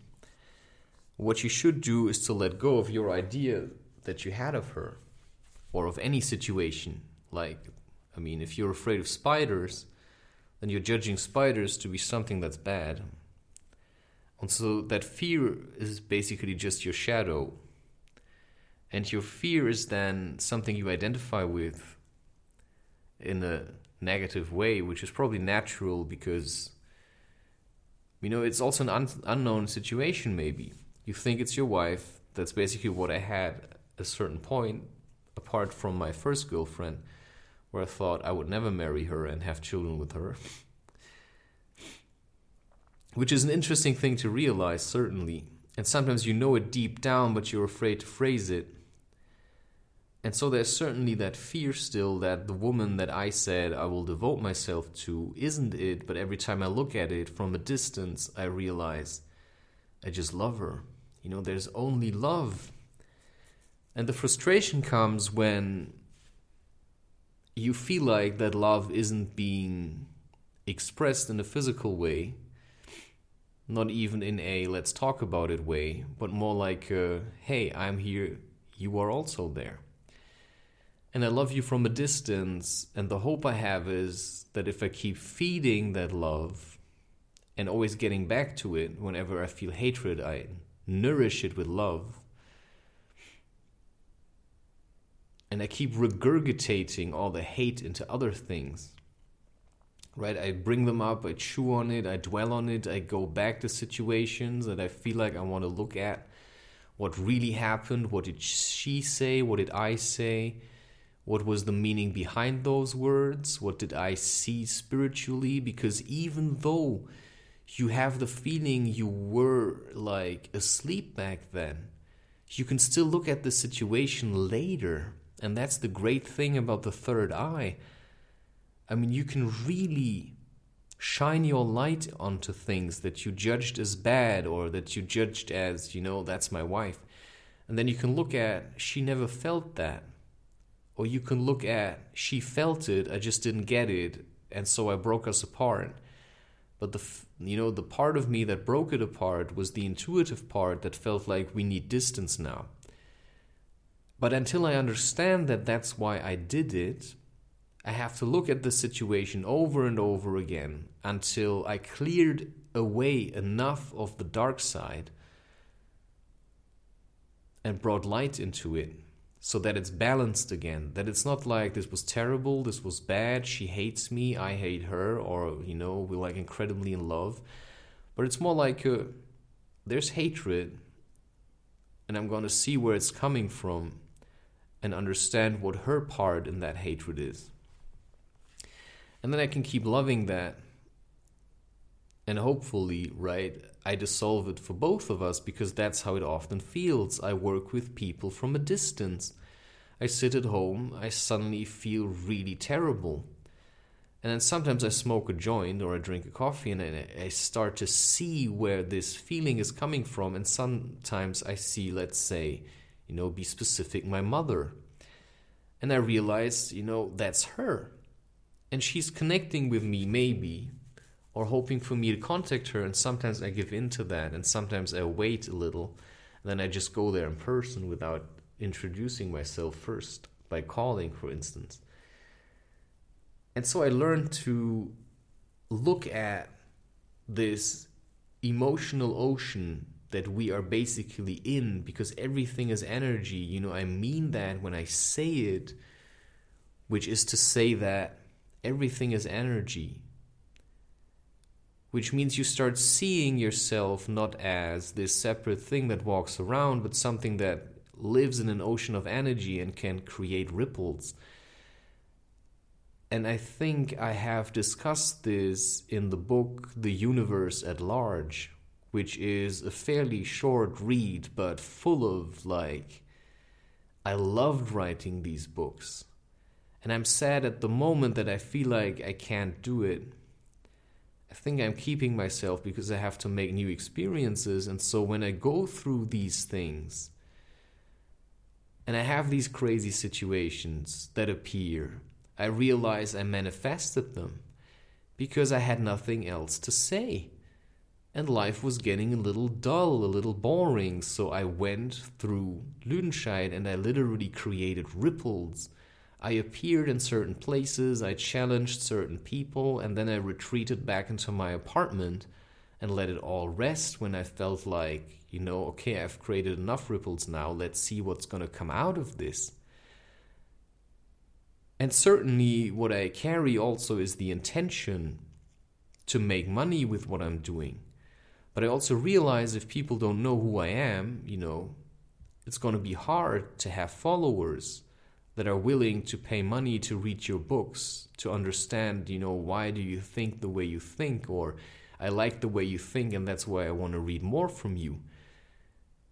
What you should do is to let go of your idea that you had of her or of any situation. Like, I mean, if you're afraid of spiders, then you're judging spiders to be something that's bad. And so that fear is basically just your shadow. And your fear is then something you identify with in a negative way, which is probably natural because, you know, it's also an un- unknown situation, maybe. You think it's your wife. That's basically what I had at a certain point, apart from my first girlfriend, where I thought I would never marry her and have children with her. which is an interesting thing to realize, certainly. And sometimes you know it deep down, but you're afraid to phrase it. And so there's certainly that fear still that the woman that I said I will devote myself to isn't it, but every time I look at it from a distance, I realize I just love her. You know, there's only love. And the frustration comes when you feel like that love isn't being expressed in a physical way not even in a let's talk about it way, but more like, uh, hey, I'm here, you are also there. And I love you from a distance, and the hope I have is that if I keep feeding that love and always getting back to it whenever I feel hatred, I nourish it with love. And I keep regurgitating all the hate into other things right? I bring them up, I chew on it, I dwell on it, I go back to situations that I feel like I want to look at. What really happened? What did she say? What did I say? What was the meaning behind those words? What did I see spiritually? Because even though you have the feeling you were like asleep back then, you can still look at the situation later. And that's the great thing about the third eye. I mean, you can really shine your light onto things that you judged as bad or that you judged as, you know, that's my wife. And then you can look at, she never felt that or you can look at she felt it i just didn't get it and so i broke us apart but the you know the part of me that broke it apart was the intuitive part that felt like we need distance now but until i understand that that's why i did it i have to look at the situation over and over again until i cleared away enough of the dark side and brought light into it so that it's balanced again that it's not like this was terrible this was bad she hates me i hate her or you know we're like incredibly in love. But it's more like uh, there's hatred and i'm going to see where it's coming from and understand what her part in that hatred is and then i can keep loving that and hopefully right I dissolve it for both of us because that's how it often feels. I work with people from a distance. I sit at home, I suddenly feel really terrible. And then sometimes I smoke a joint or I drink a coffee and I start to see where this feeling is coming from. And sometimes I see, let's say, you know, be specific, my mother. And I realize, you know, that's her. And she's connecting with me, maybe, or hoping for me to contact her. And sometimes I give in to that, and sometimes I wait a little. Then I just go there in person without introducing myself first by calling, for instance. And so I learned to look at this emotional ocean that we are basically in because everything is energy. You know, I mean that when I say it, which is to say that everything is energy which means you start seeing yourself not as this separate thing that walks around, but something that lives in an ocean of energy and can create ripples. And I think I have discussed this in the book The Universe at Large, which is a fairly short read, but full of like. I loved writing these books. And I'm sad at the moment that I feel like I can't do it I think I'm keeping myself because I have to make new experiences. And so when I go through these things and I have these crazy situations that appear, I realize I manifested them because I had nothing else to say. And life was getting a little dull, a little boring. So I went through Lüdenscheid and I literally created ripples I appeared in certain places, I challenged certain people, and then I retreated back into my apartment and let it all rest when I felt like, you know, okay, I've created enough ripples now, let's see what's going to come out of this. And certainly, what I carry also is the intention to make money with what I'm doing. But I also realize if people don't know who I am, you know, it's going to be hard to have followers that are willing to pay money to read your books to understand you know why do you think the way you think or i like the way you think and that's why i want to read more from you.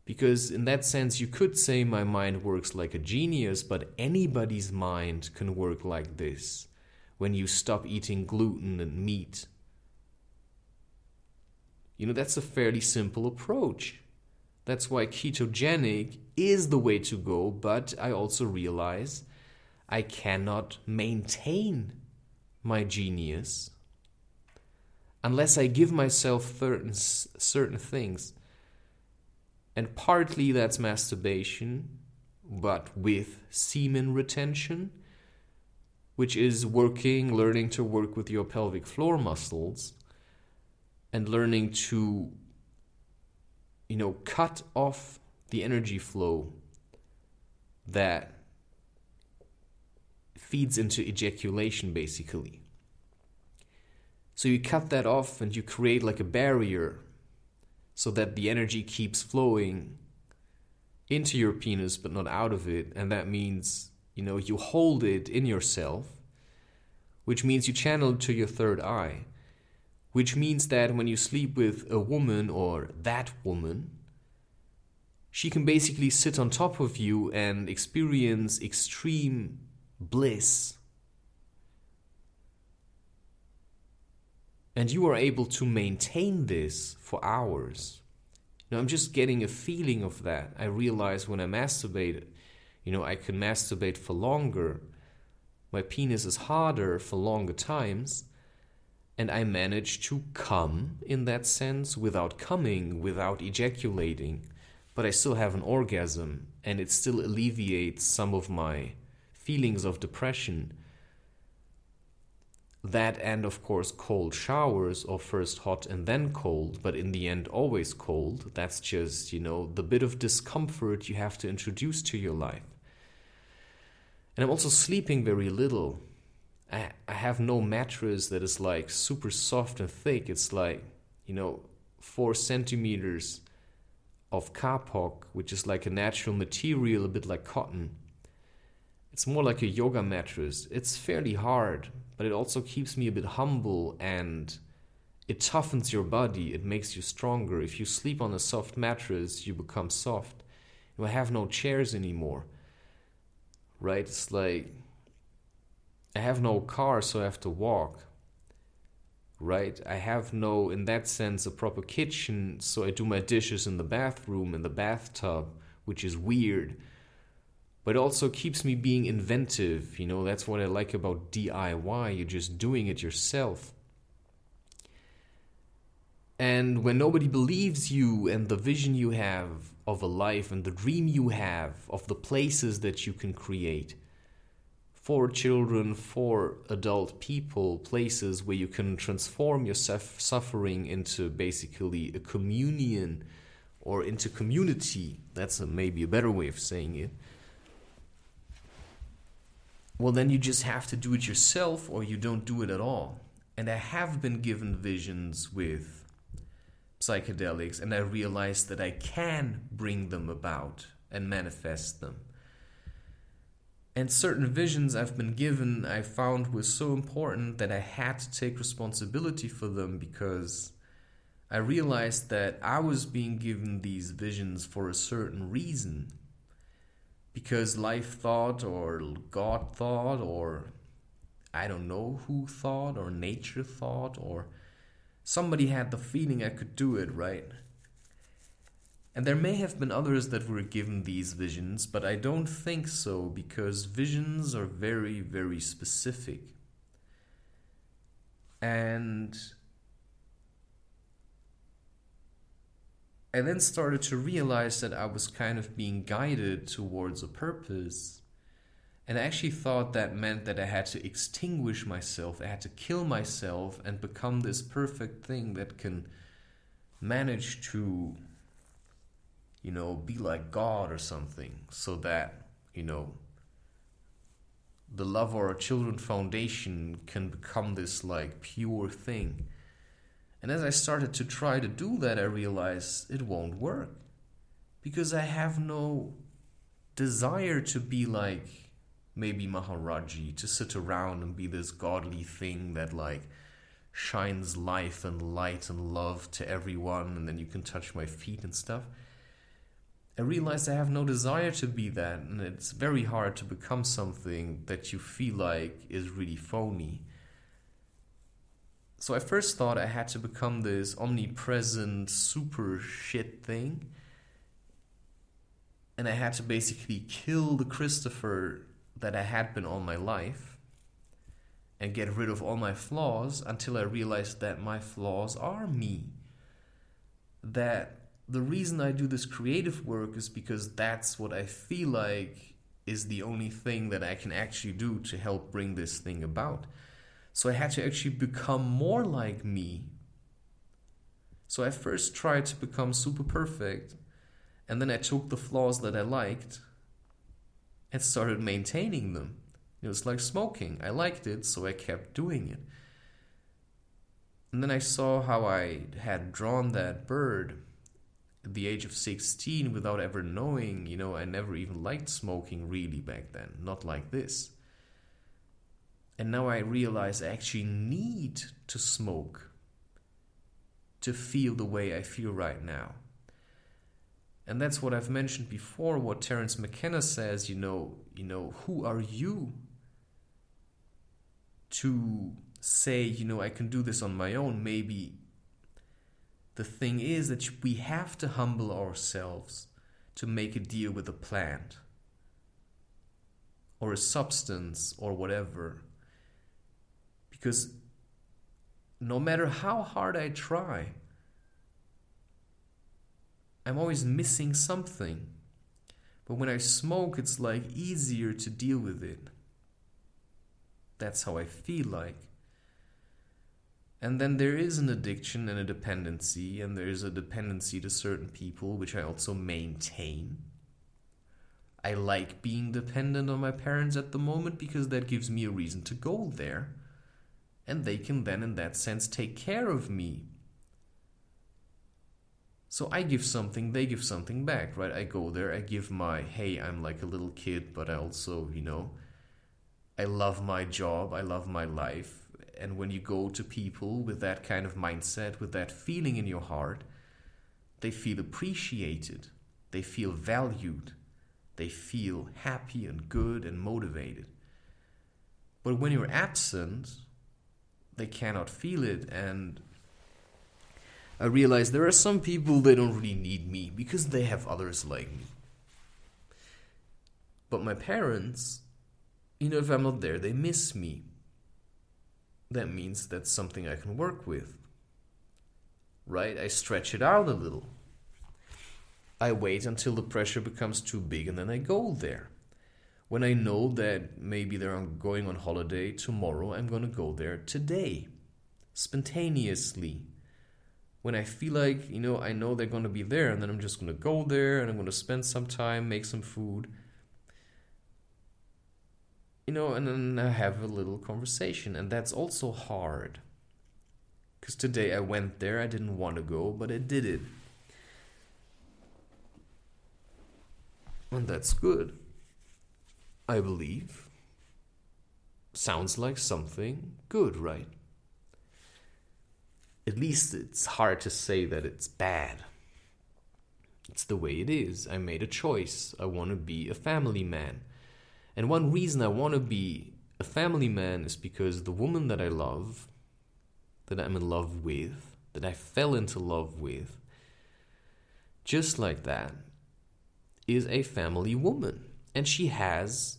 Because in that sense you could say my mind works like a genius but anybody's mind can work like this. When you stop eating gluten and meat you know that's a fairly simple approach that's why ketogenic is the way to go, but I also realize I cannot maintain my genius unless I give myself certain, certain things. And partly that's masturbation, but with semen retention, which is working, learning to work with your pelvic floor muscles, and learning to you know, cut off the energy flow that feeds into ejaculation, basically. So you cut that off and you create like a barrier so that the energy keeps flowing into your penis but not out of it. And that means, you know, you hold it in yourself, which means you channel it to your third eye, which means that when you sleep with a woman or that woman, she can basically sit on top of you and experience extreme bliss. And you are able to maintain this for hours. Know, I'm just getting a feeling of that. I realize when I masturbate, you know, I can masturbate for longer. My penis is harder for longer times. And I manage to come in that sense without coming, without ejaculating. But I still have an orgasm, and it still alleviates some of my feelings of depression. That and of course cold showers or first hot and then cold but in the end always cold. That's just you know the bit of discomfort you have to introduce to your life. And i'm also sleeping very little i i have no mattress that is like super soft and thick it's like you know 4 centimeters of kapok which is like a natural material a bit like cotton it's more like a yoga mattress it's fairly hard but it also keeps me a bit humble and it toughens your body, it makes you stronger. If you sleep on a soft mattress, you become soft. You have no chairs anymore. Right? It's like I have no car, so I have to walk. Right? I have no, in that sense, a proper kitchen, so I do my dishes in the bathroom, in the bathtub, which is weird but also keeps me being inventive. You know, that's what I like about DIY. You're just doing it yourself. And when nobody believes you and the vision you have of a life and the dream you have of the places that you can create for children, for adult people, places where you can transform your suffering into basically a communion or into community. That's a, maybe a better way of saying it well, then you just have to do it yourself or you don't do it at all. And I have been given visions with psychedelics, and I realized that I can bring them about and manifest them. And certain visions I've been given, I found were so important that I had to take responsibility for them because I realized that I was being given these visions for a certain reason because life thought or God thought or I don't know who thought or nature thought or somebody had the feeling I could do it, right? And there may have been others that were given these visions, but I don't think so because visions are very, very specific. And I then started to realize that I was kind of being guided towards a purpose. And I actually thought that meant that I had to extinguish myself, I had to kill myself and become this perfect thing that can manage to, you know, be like God or something, so that, you know, the Love Our Children Foundation can become this like pure thing. And as I started to try to do that, I realized it won't work because I have no desire to be like maybe Maharaji, to sit around and be this godly thing that like shines life and light and love to everyone, and then you can touch my feet and stuff. I realized I have no desire to be that, and it's very hard to become something that you feel like is really phony. So I first thought I had to become this omnipresent super shit thing. And I had to basically kill the Christopher that I had been all my life and get rid of all my flaws until I realized that my flaws are me. That the reason I do this creative work is because that's what I feel like is the only thing that I can actually do to help bring this thing about. So I had to actually become more like me. So I first tried to become super perfect, and then I took the flaws that I liked and started maintaining them. It was like smoking. I liked it, so I kept doing it. And then I saw how I had drawn that bird the age of 16 without ever knowing, you know, I never even liked smoking really back then, not like this. And now I realize I actually need to smoke to feel the way I feel right now. And that's what I've mentioned before, what Terence McKenna says, you know, you know, who are you to say, you know, I can do this on my own? Maybe the thing is that we have to humble ourselves to make a deal with a plant or a substance or whatever. Because no matter how hard I try, I'm always missing something. But when I smoke, it's like easier to deal with it. That's how I feel like. And then there is an addiction and a dependency, and there is a dependency to certain people, which I also maintain. I like being dependent on my parents at the moment because that gives me a reason to go there. And they can then, in that sense, take care of me. So I give something, they give something back, right? I go there, I give my, hey, I'm like a little kid, but I also, you know, I love my job, I love my life and when you go to people with that kind of mindset, with that feeling in your heart, they feel appreciated, they feel valued, they feel happy and good and motivated. But when you're absent, they cannot feel it. And I realize there are some people they don't really need me because they have others like me. But my parents, you know, if I'm not there, they miss me that means that's something I can work with. Right? I stretch it out a little. I wait until the pressure becomes too big and then I go there. When I know that maybe they're going on holiday tomorrow, I'm going to go there today, spontaneously. When I feel like, you know, I know they're going to be there, and then I'm just going to go there and I'm going to spend some time, make some food you know, and then I have a little conversation, and that's also hard. Because today I went there, I didn't want to go, but I did it. And that's good. I believe. Sounds like something good, right? At least it's hard to say that it's bad. It's the way it is. I made a choice. I want to be a family man. And one reason I want to be a family man is because the woman that I love, that I'm in love with, that I fell into love with, just like that, is a family woman. And she has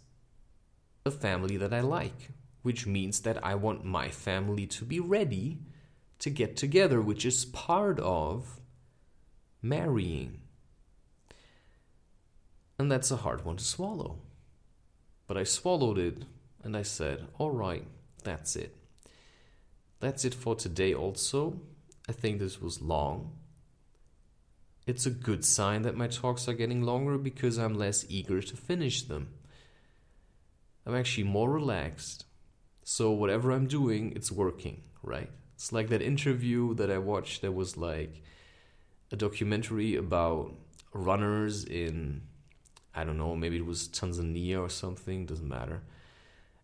a family that I like, which means that I want my family to be ready to get together, which is part of marrying. And that's a hard one to swallow. But I swallowed it and I said, all right, that's it. That's it for today, also. I think this was long. It's a good sign that my talks are getting longer because I'm less eager to finish them. I'm actually more relaxed. So, whatever I'm doing, it's working, right? It's like that interview that I watched that was like a documentary about runners in I don't know, maybe it was Tanzania or something, doesn't matter.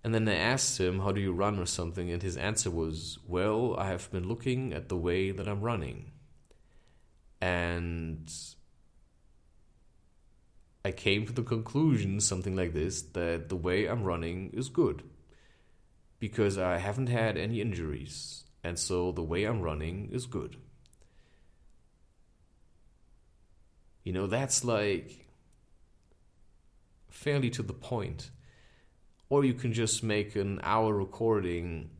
And then I asked him, How do you run or something? And his answer was, Well, I have been looking at the way that I'm running. And I came to the conclusion, something like this, that the way I'm running is good. Because I haven't had any injuries. And so the way I'm running is good. You know, that's like fairly to the point. Or you can just make an hour recording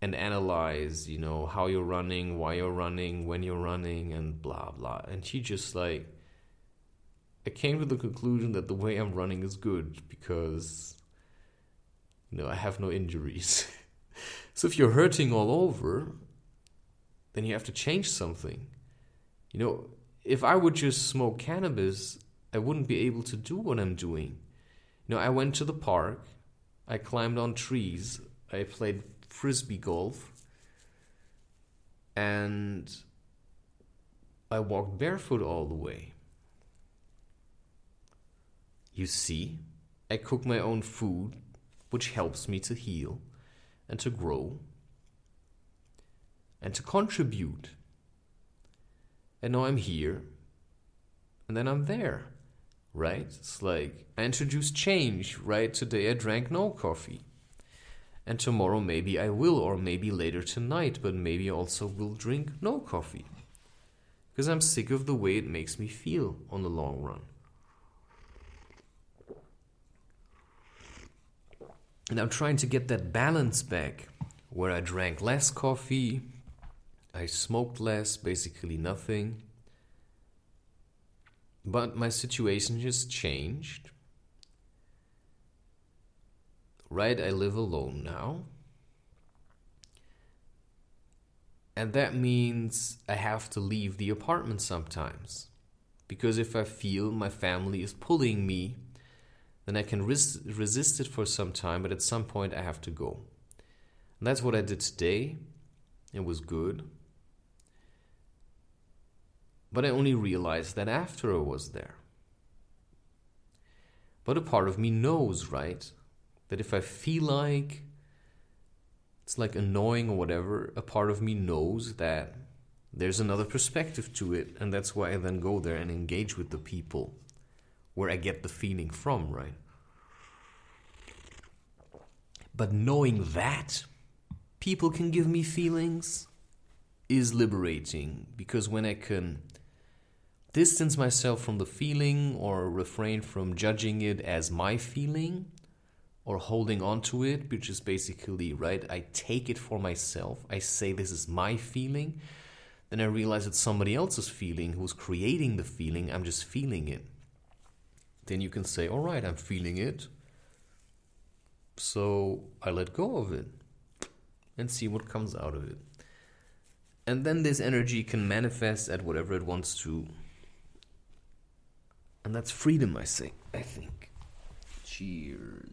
and analyze, you know, how you're running, why you're running, when you're running, and blah, blah. And she just like, I came to the conclusion that the way I'm running is good because, you know, I have no injuries. [LAUGHS] so if you're hurting all over, then you have to change something. You know, if I would just smoke cannabis, I wouldn't be able to do what I'm doing. I went to the park, I climbed on trees, I played frisbee golf, And I walked barefoot all the way. You see, I cook my own food, which helps me to heal and to grow and to contribute. And now I'm here, and then I'm there, right? It's like I introduced change, right? Today I drank no coffee. And tomorrow maybe I will, or maybe later tonight, but maybe also will drink no coffee. Because I'm sick of the way it makes me feel on the long run. And I'm trying to get that balance back where I drank less coffee, I smoked less, basically nothing. But my situation just changed. Right, I live alone now. And that means I have to leave the apartment sometimes. Because if I feel my family is pulling me, then I can res- resist it for some time, but at some point I have to go. And that's what I did today. It was good. But I only realized that after I was there. But a part of me knows, right? That if I feel like it's like annoying or whatever, a part of me knows that there's another perspective to it, and that's why I then go there and engage with the people where I get the feeling from, right? But knowing that people can give me feelings is liberating because when I can distance myself from the feeling or refrain from judging it as my feeling or holding on to it, which is basically, right, I take it for myself. I say this is my feeling. Then I realize it's somebody else's feeling who's creating the feeling. I'm just feeling it. Then you can say, all right, I'm feeling it. So I let go of it and see what comes out of it. And then this energy can manifest at whatever it wants to and that's freedom, I say. I think. Cheers.